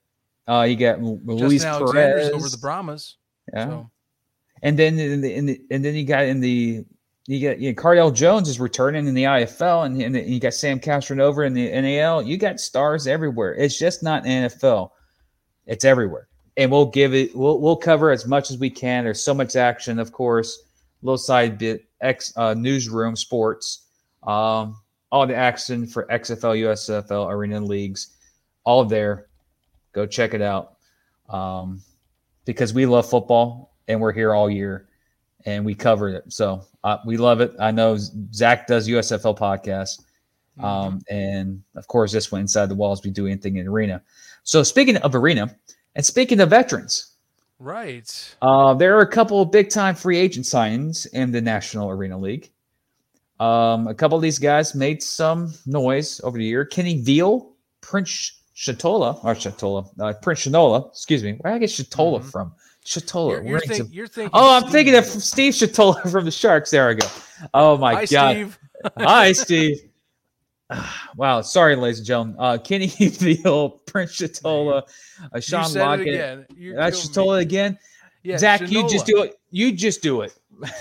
Uh, you got Lu- Luis Perez over the Brahmas. Yeah. So, And then in the, in the and then you got in the you got you know, Cardale Jones is returning in the IFL, and, and you got Sam Castronova in the NAL. You got stars everywhere. It's just not NFL; it's everywhere. And we'll give it. We'll we'll cover as much as we can. There's so much action, of course. Little side bit: X uh, newsroom sports, um, all the action for XFL, USFL, arena leagues, all there. Go check it out. Um, because we love football and we're here all year and we cover it. So uh, we love it. I know Zach does USFL podcast. mm-hmm. Um, and of course, this one inside the walls, we do anything in arena. So speaking of arena and speaking of veterans, right. uh, there are a couple of big time free agent signings in the National Arena League. Um, a couple of these guys made some noise over the year. Kenny Veal, Prince Shatola, or Shatola, uh, Prince Shanola, excuse me. Where did I get Shatola Mhm. from? Shatola. You're, you're, think, you're thinking. Oh, I'm thinking of Steve Shatola from the Sharks. There we go. Oh my Hi, god. Steve. Hi, Steve. wow. Sorry, ladies and gentlemen. Uh, Kenny Veal, Prince Shatola, uh, Sean you said Lockett. it again. You Uh, killed me. Again. Yeah, Zach, you just do it. You just do it.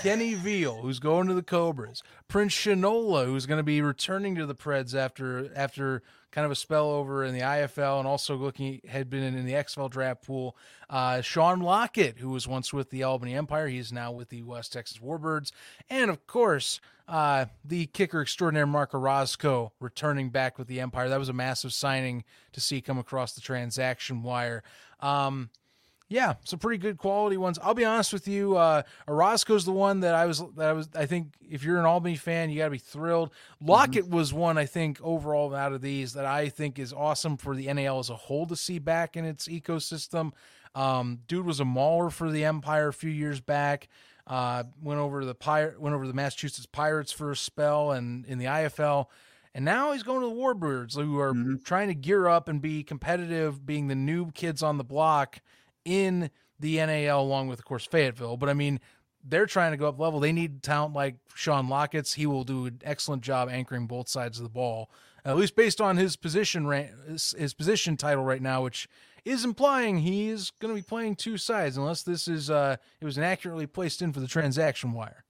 Kenny Veal, who's going to the Cobras. Prince Shinola, who's going to be returning to the Preds after after kind of a spell over in the IFL and also looking had been in, the XFL draft pool. Uh, Sean Lockett, who was once with the Albany Empire, he is now with the West Texas Warbirds, and of course. Uh, the kicker extraordinaire Marco Orozco returning back with the Empire. That was a massive signing to see come across the transaction wire. Um, yeah, some pretty good quality ones. I'll be honest with you. Uh, Orozco's the one that I was that I was. I think if you're an Albany fan, you got to be thrilled. Lockett was one I think overall out of these that I think is awesome for the NAL as a whole to see back in its ecosystem. Um, dude was a mauler for the Empire a few years back. Uh, went over to the pirate, went over to the Massachusetts Pirates for a spell, and in the IFL. And now he's going to the Warbirds, who are trying to gear up and be competitive, being the new kids on the block in the NAL, along with, of course, Fayetteville. But I mean, they're trying to go up level. They need talent like Sean Lockett's. He will do an excellent job anchoring both sides of the ball, at least based on his position his, his position title right now, which is implying he is going to be playing two sides, unless this is uh, it was inaccurately placed in for the transaction wire.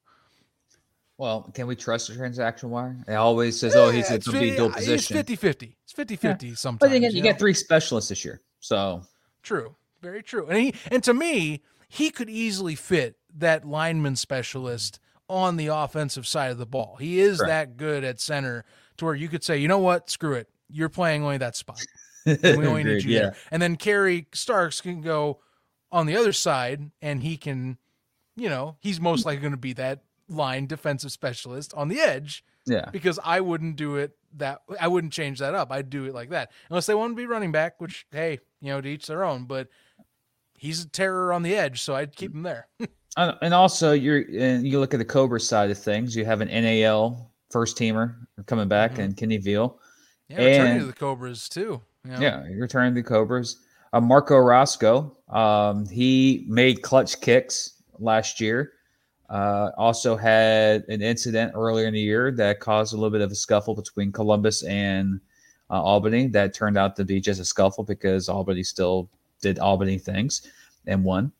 Well, can we trust the transaction wire? It always says, "Oh, he's Yeah, going it's to be fi- dual It's position." 50-50. It's 50-50 sometimes. But again, you you get know? three specialists this year, so True. Very true. And he and to me, he could easily fit that lineman specialist on the offensive side of the ball. He is Correct. that good at center to where you could say, you know what, screw it. You're playing only that spot. And we only need you there. And then Kerry Starks can go on the other side and he can, you know, he's most likely going to be that line defensive specialist on the edge yeah. because I wouldn't do it that I wouldn't change that up. I'd do it like that. Unless they want to be running back, which hey, you know, to each their own, but he's a terror on the edge, so I'd keep him there. And also, you're and you look at the Cobra side of things. You have an NAL first teamer coming back, Mhm. and Kenny Veal. yeah, returning to the Cobras too. you know. Yeah, returning to the Cobras. Uh, Marco Orozco, um, he made clutch kicks last year. Uh, also had an incident earlier in the year that caused a little bit of a scuffle between Columbus and uh, Albany. That turned out to be just a scuffle because Albany still did Albany things and won.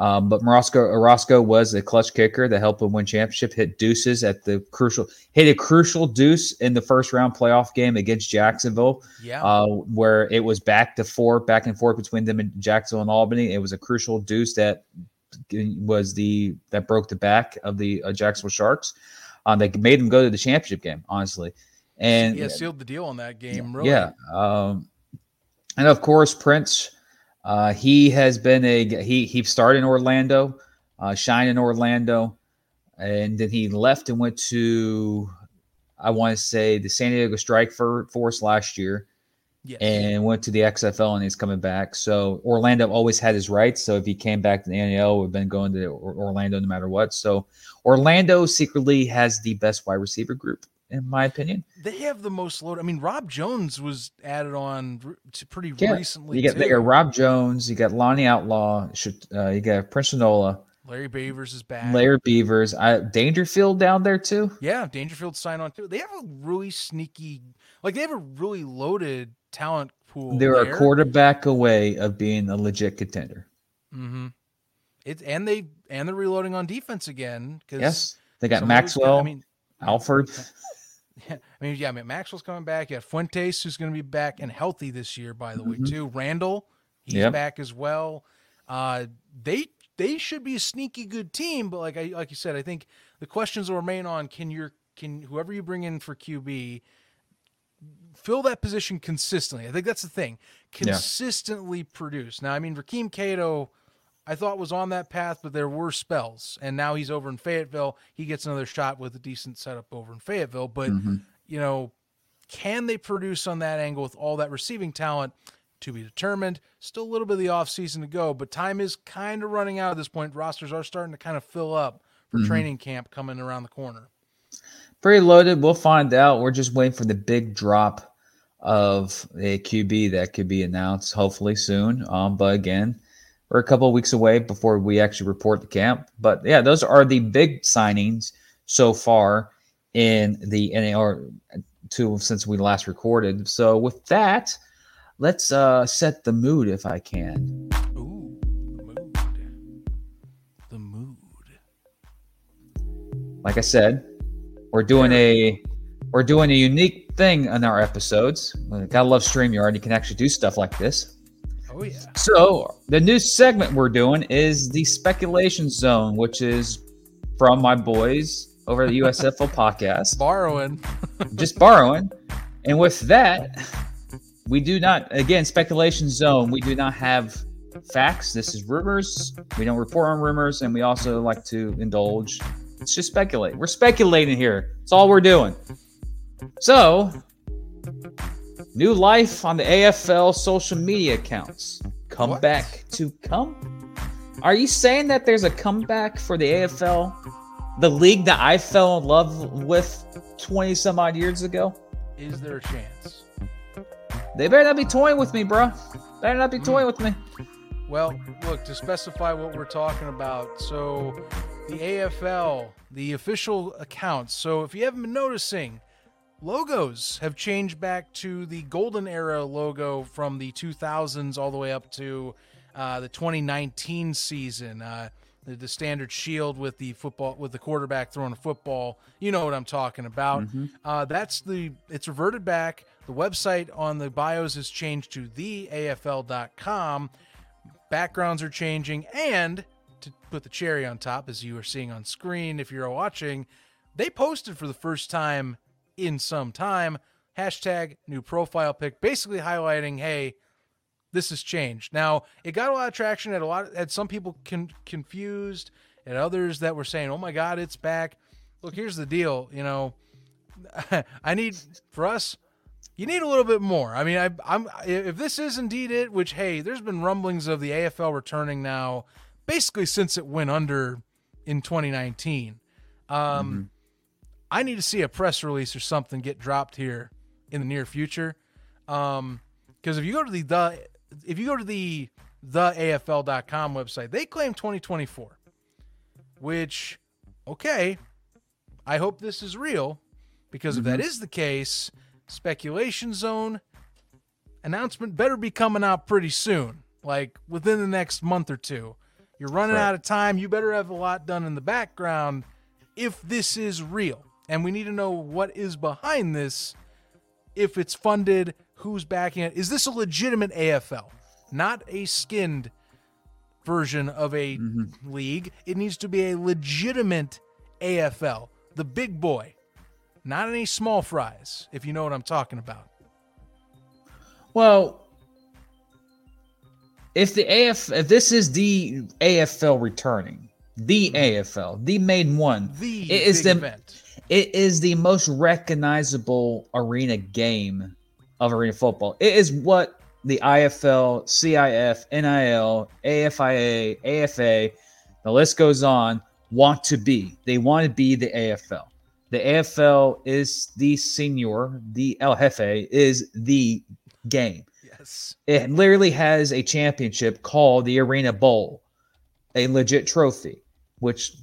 Um, but Morosco Orozco was a clutch kicker that helped him win championship. Hit deuces at the crucial, hit a crucial deuce in the first round playoff game against Jacksonville Yeah. uh, where it was back to four, back and forth between them and Jacksonville and Albany. It was a crucial deuce that was the that broke the back of the uh, Jacksonville Sharks. Um, they made them go to the championship game, honestly, and yeah, sealed the deal on that game. Really. yeah, um, and of course Prince. Uh, he has been a he he started in Orlando, uh, shine in Orlando, and then he left and went to I want to say the San Diego Strike for, Force last year, Yes. and went to the XFL and he's coming back. So Orlando always had his rights. So if he came back to the NAL, we've been going to Orlando no matter what. So Orlando secretly has the best wide receiver group, in my opinion. They have the most load. I mean, Rob Jones was added on to pretty Yeah, recently. You got too. they got Rob Jones, you got Lonnie Outlaw, should- uh, you got Prince Nola, Larry Beavers is back. Larry Beavers, I, Dangerfield down there too. Yeah, Dangerfield signed on too. They have a really sneaky, like they have a really loaded talent pool. They're there. a quarterback away of being a legit contender. Mm-hmm. It and they and they're reloading on defense again. Yes, they got some of those Maxwell, I mean, Alford. Yeah, I mean, yeah, I mean, Maxwell's coming back. You got Fuentes, who's going to be back and healthy this year, by the way, Mhm. too. Randall, he's Yep. back as well. Uh, they they should be a sneaky good team, but like I like you said, I think the questions will remain on can your can whoever you bring in for QB fill that position consistently. I think that's the thing. Yeah. Consistently produce. Now, I mean, Raheem Cato, I thought was on that path, but there were spells, and now he's over in Fayetteville. He gets another shot with a decent setup over in Fayetteville. But Mhm. you know, can they produce on that angle with all that receiving talent? To be determined. Still a little bit of the offseason to go, but time is kind of running out at this point. Rosters are starting to kind of fill up for Mhm. training camp coming around the corner. Pretty loaded. We'll find out. We're just waiting for the big drop of a QB that could be announced hopefully soon. Um, but again, we're a couple of weeks away before we actually report the camp. But yeah, those are the big signings so far in the NAR two since we last recorded. So with that, let's uh set the mood if I can. Ooh, the mood. The mood. Like I said, we're doing a we're doing a unique thing in our episodes. Gotta love StreamYard. You can actually do stuff like this. Oh yeah. So the new segment we're doing is the speculation zone, which is from my boys over the USFL podcast. Borrowing. Just borrowing. And with that, we do not again speculation zone. We do not have facts. This is rumors. We don't report on rumors, and we also like to indulge. It's just speculate. We're speculating here. That's all we're doing. So, new life on the AFL social media accounts. Come What? back to come. Are you saying that there's a comeback for the AFL, the league that I fell in love with 20 some odd years ago? Is there a chance? They better not be toying with me, bro. Better not be toying with me. Well, look, to specify what we're talking about, so the AFL, the official accounts. So if you haven't been noticing, logos have changed back to the golden era logo from the 2000s all the way up to uh, the 2019 season. Uh, the, the standard shield with the football with the quarterback throwing a football. You know what I'm talking about. Uh, that's the it's reverted back. The website on the bios has changed to theafl.com backgrounds are changing and to put the cherry on top as you are seeing on screen if you're watching they posted for the first time in some time hashtag new profile pic basically highlighting hey this has changed now it got a lot of traction at a lot had some people con- confused and others that were saying oh my god it's back look here's the deal you know i need for us you need a little bit more. I mean, I, I'm if this is indeed it, which hey, there's been rumblings of the AFL returning now, basically since it went under in 2019. Um, I need to see a press release or something get dropped here in the near future. Um, because if you go to the the if you go to the theafl.com website, they claim 2024, which okay, I hope this is real because if that is the case, speculation zone announcement better be coming out pretty soon, like within the next month or two. You're running Right. out of time. You better have a lot done in the background if this is real. And we need to know what is behind this, if it's funded, who's backing it. Is this a legitimate AFL? Not a skinned version of a mm-hmm. league. It needs to be a legitimate AFL, the big boy, not any small fries, if you know what I'm talking about. Well, if the AF if this is the AFL returning, the mm-hmm. AFL, the main one, The it is the event. It is the most recognizable arena game of arena football. It is what the IFL, CIF, NIL, AFIA, AFA, the list goes on, want to be. They want to be the AFL. The AFL is the senior, the El Jefe is the game. Yes. It literally has a championship called the Arena Bowl, a legit trophy, which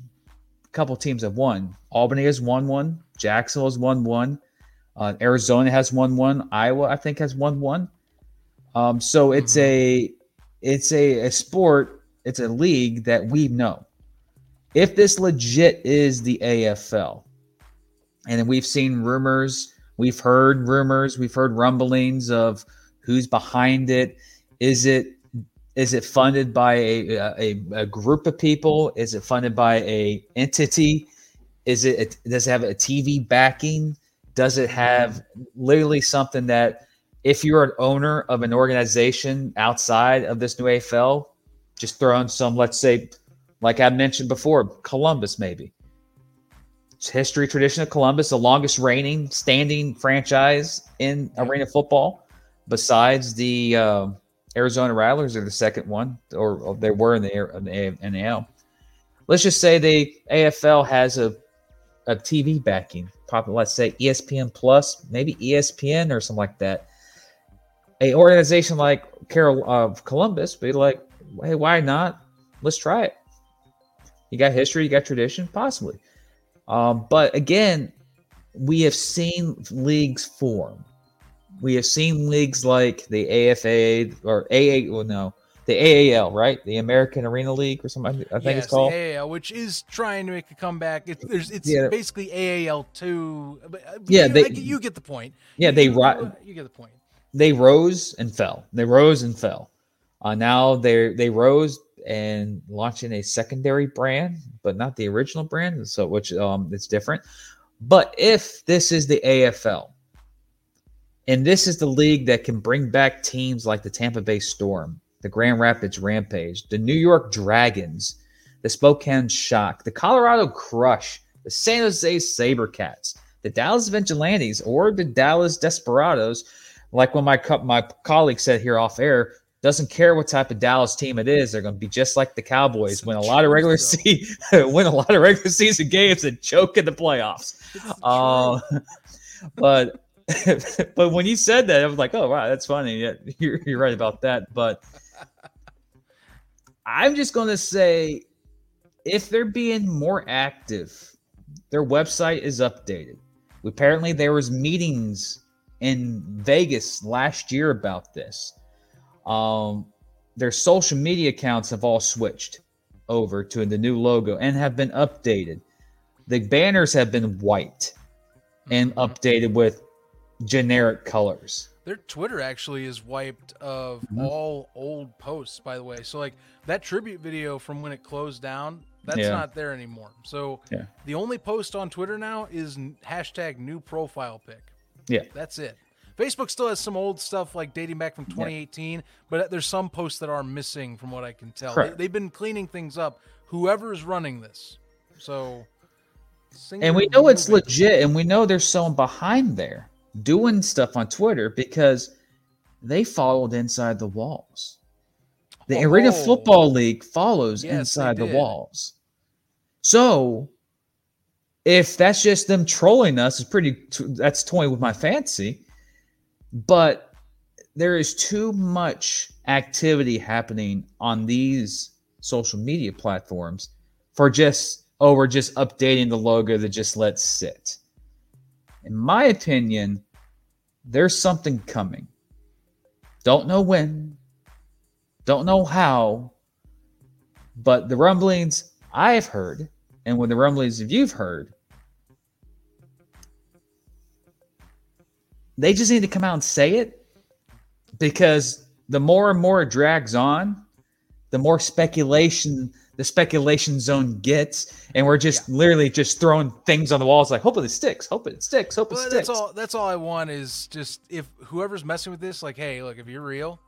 couple teams have won. Albany has won one, Jacksonville has won one, uh, Arizona has won one, Iowa I think has won one. Um, so it's a it's a, a sport, it's a league that we know. If this legit is the AFL, and we've seen rumors, we've heard rumors, we've heard rumblings of who's behind it. Is it is it funded by a, a, a group of people? Is it funded by a entity? Is it does it have a TV backing? Does it have literally something that if you're an owner of an organization outside of this new AFL, just throw in some, let's say, like I mentioned before, Columbus maybe. It's history, tradition of Columbus, the longest reigning standing franchise in arena football, besides the uh, Arizona Rattlers, they're the second one, or, or they were in the, in the NAL. Let's just say the AFL has a, a TV backing, probably let's say ESPN Plus, maybe ESPN or something like that a organization like Carol of uh, Columbus be like, hey, why not? Let's try it. You got history, you got tradition, possibly. Um, but again, we have seen leagues form. We have seen leagues like the AFA or AA. Well, no, the AAL, right? The American Arena League or something. I think yes, it's called AAL, which is trying to make a comeback. It's there's it's Yeah. basically AAL two. Uh, Yeah, you, they- I get- you get the point. Yeah, You- they you, you get the point. they rose and fell. They rose and fell. Uh, now they they rose and launching a secondary brand, but not the original brand. So which um it's different. But if this is the AFL, and this is the league that can bring back teams like the Tampa Bay Storm, the Grand Rapids Rampage, the New York Dragons, the Spokane Shock, the Colorado Crush, the San Jose Sabercats, the Dallas Vigilantes, or the Dallas Desperados, like when my co- my colleague said here off air, doesn't care what type of Dallas team it is, they're going to be just like the Cowboys, win a lot of regular season, win a lot of regular season games, and choke in the playoffs. Uh, but but when you said that, I was like, oh wow, that's funny. Yeah, you're, you're right about that. But I'm just going to say, if they're being more active, their website is updated. Apparently, there was meetings in Vegas last year about this. Um, their social media accounts have all switched over to the new logo and have been updated. The banners have been white and Mhm. updated with generic colors. Their Twitter actually is wiped of Mhm. all old posts, by the way. So like that tribute video from when it closed down, that's Yeah. not there anymore. So Yeah. the only post on Twitter now is hashtag new profile pic. Yeah. That's it. Facebook still has some old stuff like dating back from 2018, but there's some posts that are missing from what I can tell. They, they've been cleaning things up. Whoever's running this, so. And we know it's legit, and we know there's someone behind there doing stuff on Twitter because they followed inside the walls. The Arena Oh. Football League follows Yes, inside the walls. So, if that's just them trolling us, it's pretty. That's toying with my fancy. But there is too much activity happening on these social media platforms for just oh we're just updating the logo that just let sit. In my opinion, there's something coming. Don't know when, don't know how, but the rumblings I've heard, and with the rumblings you've heard, they just need to come out and say it because the more and more it drags on, the more speculation the speculation zone gets, and we're just literally just throwing things on the walls like, hope it sticks, hope it sticks, hope it sticks. that's all. That's all I want is just if whoever's messing with this, like, hey, look, if you're real,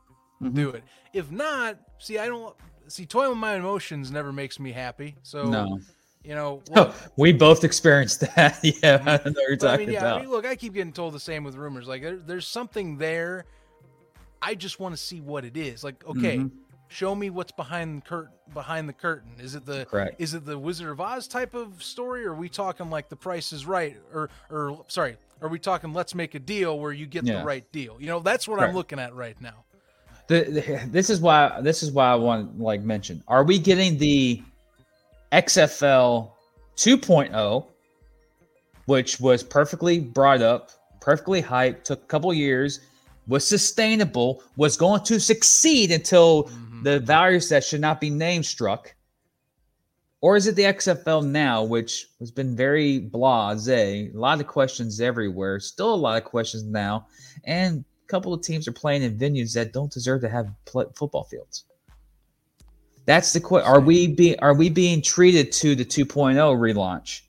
Mhm. do it. If not, see, I don't see toying with my emotions never makes me happy. So No, You know, look, we both experienced that. yeah, I know you're talking I mean, yeah, about. I mean, look, I keep getting told the same with rumors. Like, there, there's something there. I just want to see what it is. Like, okay, mm-hmm. Show me what's behind the curtain. Behind the curtain, is it the Correct. is it the Wizard of Oz type of story? Or are we talking like The Price is Right? Or or sorry, are we talking Let's Make a Deal where you get yeah. the right deal? You know, that's what I'm looking at right now. The, the, this is why this is why I want like mention. Are we getting the XFL 2.0, which was perfectly brought up, perfectly hyped, took a couple years, was sustainable, was going to succeed until mm-hmm. Mm-hmm. the values that should not be name struck? Or is it the XFL now, which has been very blase, a lot of questions everywhere, still a lot of questions now, and a couple of teams are playing in venues that don't deserve to have football fields. That's the question. Are we being are we being treated to the 2.0 relaunch?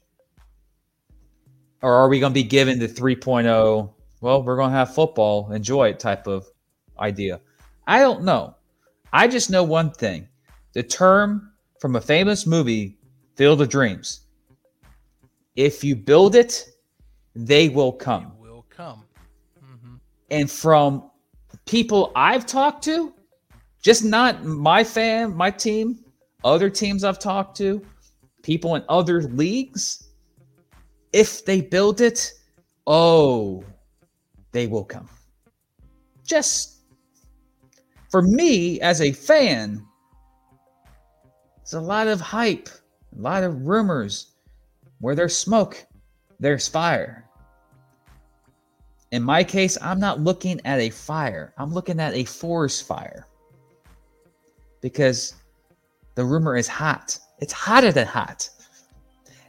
Or are we going to be given the 3.0, well, we're going to have football, enjoy it type of idea? I don't know. I just know one thing. The term from a famous movie, Field of Dreams. If you build it, they will come. They will come. Mm-hmm. And from people I've talked to, just not my fan, my team, other teams I've talked to, people in other leagues. If they build it, oh, they will come. Just for me as a fan, it's a lot of hype, a lot of rumors. Where there's smoke, there's fire. In my case, I'm not looking at a fire, I'm looking at a forest fire because the rumor is hot. It's hotter than hot.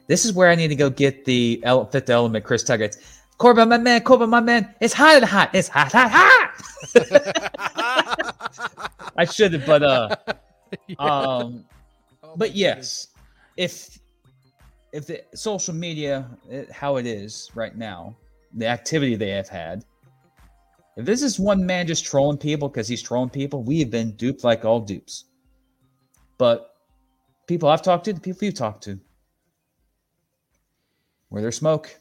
This is where I need to go get the fifth element, Chris Tucker. Korben, my man, Korben, my man. It's hotter than hot. It's hot, hot, hot. I should have, but uh, yeah. um, oh but yes, if if the social media how it is right now, the activity they have had, if this is one man just trolling people because he's trolling people, we have been duped like all dupes. But people I've talked to, the people you've talked to, where there's smoke,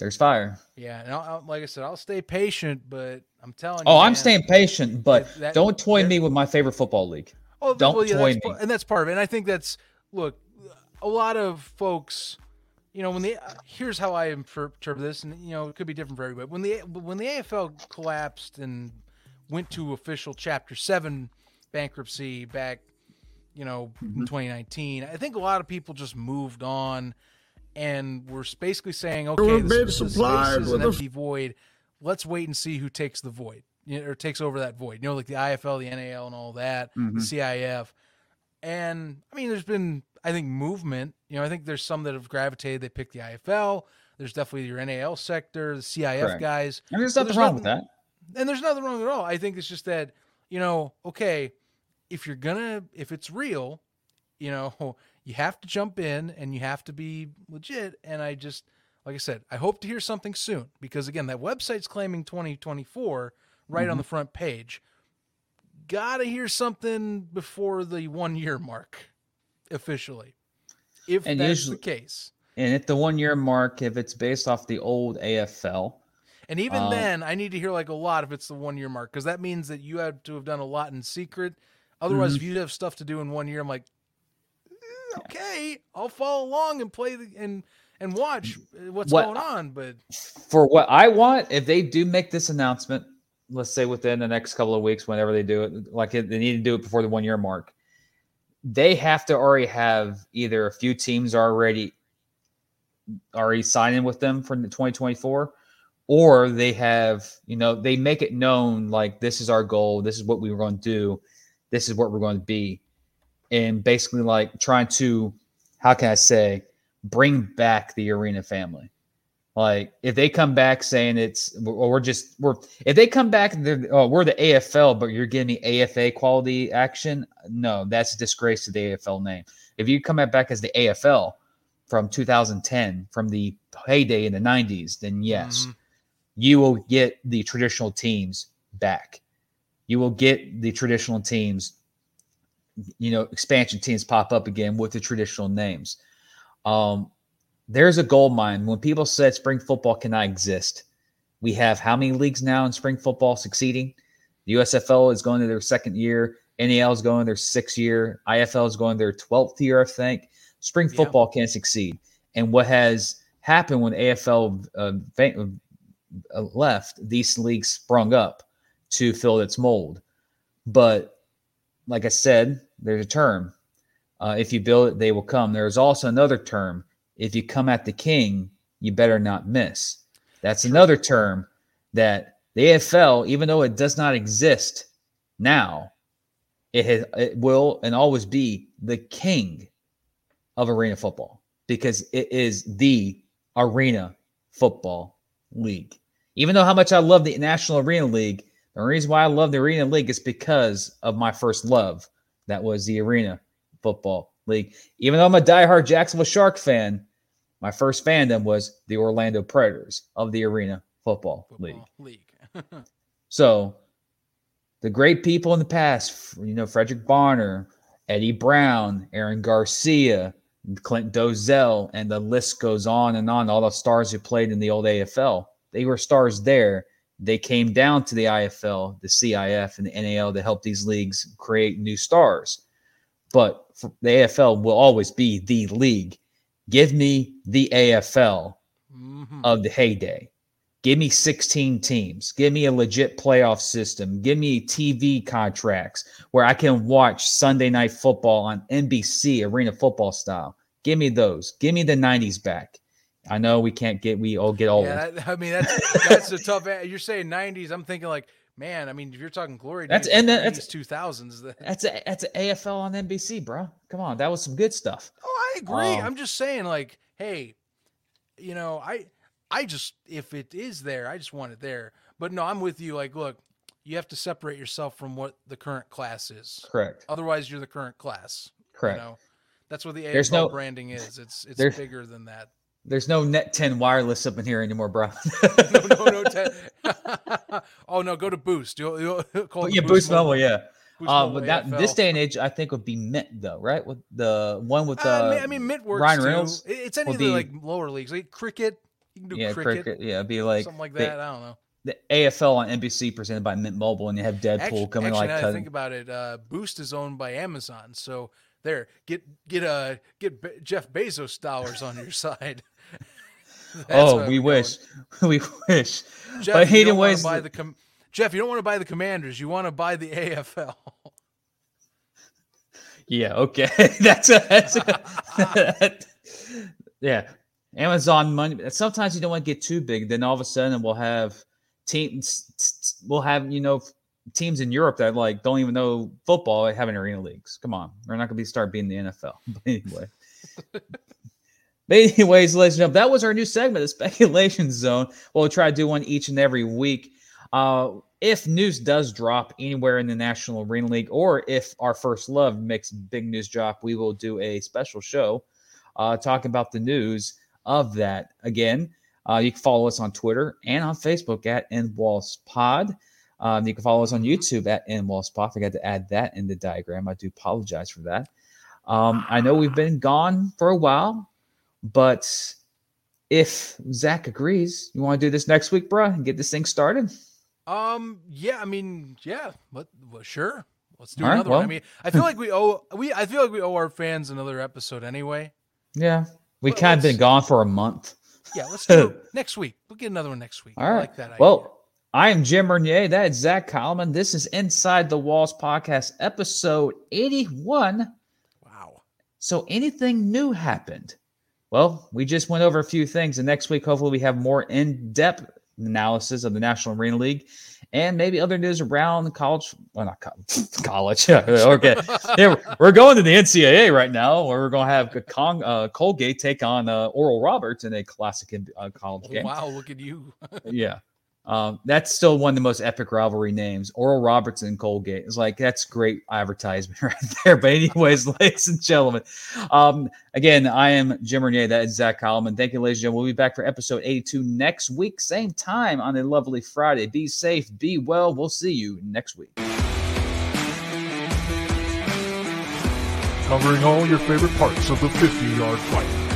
there's fire. Yeah, and I'll, like I said, I'll stay patient, but I'm telling you. Oh, I'm staying patient, but that, don't toy me with my favorite football league. Oh, don't well, yeah, toy me. And that's part of it. And I think that's look, a lot of folks you know, when the here's how I interpret this, and you know, it could be different for everybody. When the when the AFL collapsed and went to official Chapter Seven bankruptcy back, you know, mm-hmm. in 2019, I think a lot of people just moved on and we're basically saying, okay, this, this, this is an empty void. Let's wait and see who takes the void you know, or takes over that void. You know, like the IFL, the NAL, and all that, mm-hmm. the CIF. And I mean, there's been I think movement. You know, I think there's some that have gravitated. They pick the IFL. There's definitely your NAL sector, the CIF Correct. guys. And there's nothing so wrong with that. And there's nothing wrong at all. I think it's just that you know, okay, if you're gonna, if it's real, you know, you have to jump in and you have to be legit. And I just, like I said, I hope to hear something soon because again, that website's claiming 2024 right mm-hmm. on the front page. Gotta hear something before the one year mark officially. If and that's usually, the case. And at the one year mark, if it's based off the old AFL. And even um, then, I need to hear like a lot if it's the one year mark, because that means that you had to have done a lot in secret. Otherwise, mm-hmm. if you have stuff to do in one year, I'm like, okay, I'll follow along and play the, and and watch uh, what's what, going on. But for what I want, if they do make this announcement, let's say within the next couple of weeks, whenever they do it, like they need to do it before the one year mark they have to already have either a few teams already already signing with them for the 2024 or they have you know they make it known like this is our goal this is what we were going to do this is what we're going to be and basically like trying to how can i say bring back the arena family like if they come back saying it's or we're just we're if they come back they're oh we're the AFL but you're getting the AFA quality action, no, that's a disgrace to the AFL name. If you come back as the AFL from 2010 from the heyday in the 90s, then yes, mm-hmm. you will get the traditional teams back. You will get the traditional teams, you know, expansion teams pop up again with the traditional names. Um, there's a gold mine. When people said spring football cannot exist, we have how many leagues now in spring football succeeding? The USFL is going to their second year. NAL is going their sixth year. IFL is going their 12th year, I think. Spring Yeah. football can succeed. And what has happened when AFL uh, uh, left, these leagues sprung up to fill its mold. But like I said, there's a term. Uh, if you build it, they will come. There's also another term. If you come at the king, you better not miss. That's another term that the AFL, even though it does not exist now, it has, it will and always be the king of arena football because it is the arena football league. Even though how much I love the National Arena League, the reason why I love the Arena League is because of my first love. That was the Arena Football League. Even though I'm a diehard Jacksonville Shark fan, my first fandom was the Orlando Predators of the Arena Football, League. League. So the great people in the past, you know, Frederick Barner, Eddie Brown, Aaron Garcia, Clint Dolezel, and the list goes on and on. All the stars who played in the old AFL, they were stars there. They came down to the IFL, the CIF, and the NAL to help these leagues create new stars. But for- the AFL will always be the league. Give me the AFL Mhm. of the heyday. Give me 16 teams. Give me a legit playoff system. Give me TV contracts where I can watch Sunday night football on NBC arena football style. Give me those. Give me the 90s back. I know we can't get we all get old. Yeah, I mean that's that's a tough. You're saying '90s. I'm thinking like, man. I mean, if you're talking glory That's- days, and that- that's- 2000s. Then, That's a, that's a AFL on NBC, bro. Come on, that was some good stuff. oh, I agree. Um, I'm just saying, like, hey, you know, I, I just if it is there, I just want it there. But no, I'm with you. Like, look, you have to separate yourself from what the current class is. Correct. Otherwise, you're the current class. Correct. You know, that's what the AFL There's no- branding is. It's it's bigger than that. There's no Net 10 wireless up in here anymore, bro. No, no, no. Te- oh no, go to Boost. You'll, you'll call yeah, Boost Mobile, yeah. Boost Uh, Mobile but that, this day and age, I think would be Mint though, right? With the one with Uh, uh, I mean, Mint works Ryan. Reynolds It- It's any of the like lower leagues, like cricket. You can do yeah, cricket, cricket, yeah, be like something like the- that. I don't know. The, AFL on NBC presented by Mint Mobile, and you have Deadpool Actually, coming actually, like now that I think about it, uh, Boost is owned by Amazon, so there, get get uh get Be- Jeff Bezos dollars on your side. Oh, we wish, we wish. Jeff, but you don't wanna buy the com- Jeff, you don't want to buy the Commanders. You want to buy the AFL. yeah, okay, that's a, that's a yeah. Amazon money. Sometimes you don't want to get too big. Then all of a sudden, we'll have teams. We'll have you know teams in Europe that like don't even know football having arena leagues. Come on, we're not going to be start being the NFL. But anyway. But anyways, ladies and gentlemen, that was our new segment, the speculation zone. We'll try to do one each and every week. Uh, if news does drop anywhere in the National Arena League, or if our first love makes big news drop, we will do a special show uh, talking about the news of that. Again, uh, you can follow us on Twitter and on Facebook at NWallsPod. Um, you can follow us on YouTube at NWallsPod. I forgot to add that in the diagram. I do apologize for that. Um, I know we've been gone for a while, but if Zach agrees, you want to do this next week, bro, and get this thing started? Um. Yeah. I mean. Yeah. But well, sure. Let's do All right, another one. I mean, I feel like we owe we. I feel like we owe our fans another episode anyway. Yeah. We kind of been gone for a month. Yeah. Let's do it next week. We'll get another one next week. All I right. like that. Idea. Well, I am Jim Bernier. That is Zach Coleman. This is Inside the Walls podcast, episode 81. wow. So anything new happened? Well, we just went over a few things, and next week, hopefully, we have more in-depth analysis of the National Arena League and maybe other news around college. Well, not co- college. okay, yeah, we're- we're going to the NCAA right now, where we're going to have Con- uh, Colgate take on uh, Oral Roberts in a classic uh, college game. Wow. Look at you. Yeah. Um, that's still one of the most epic rivalry names. Oral Roberts and Colgate. It's like that's great advertisement right there. But anyways, ladies and gentlemen, um, again, I am Jim Renier. That is Zach Coleman. Thank you, ladies and gentlemen. We'll be back for episode 82 next week, same time on a lovely Friday. Be safe, be well. We'll see you next week. Covering all your favorite parts of the 50 yard fight.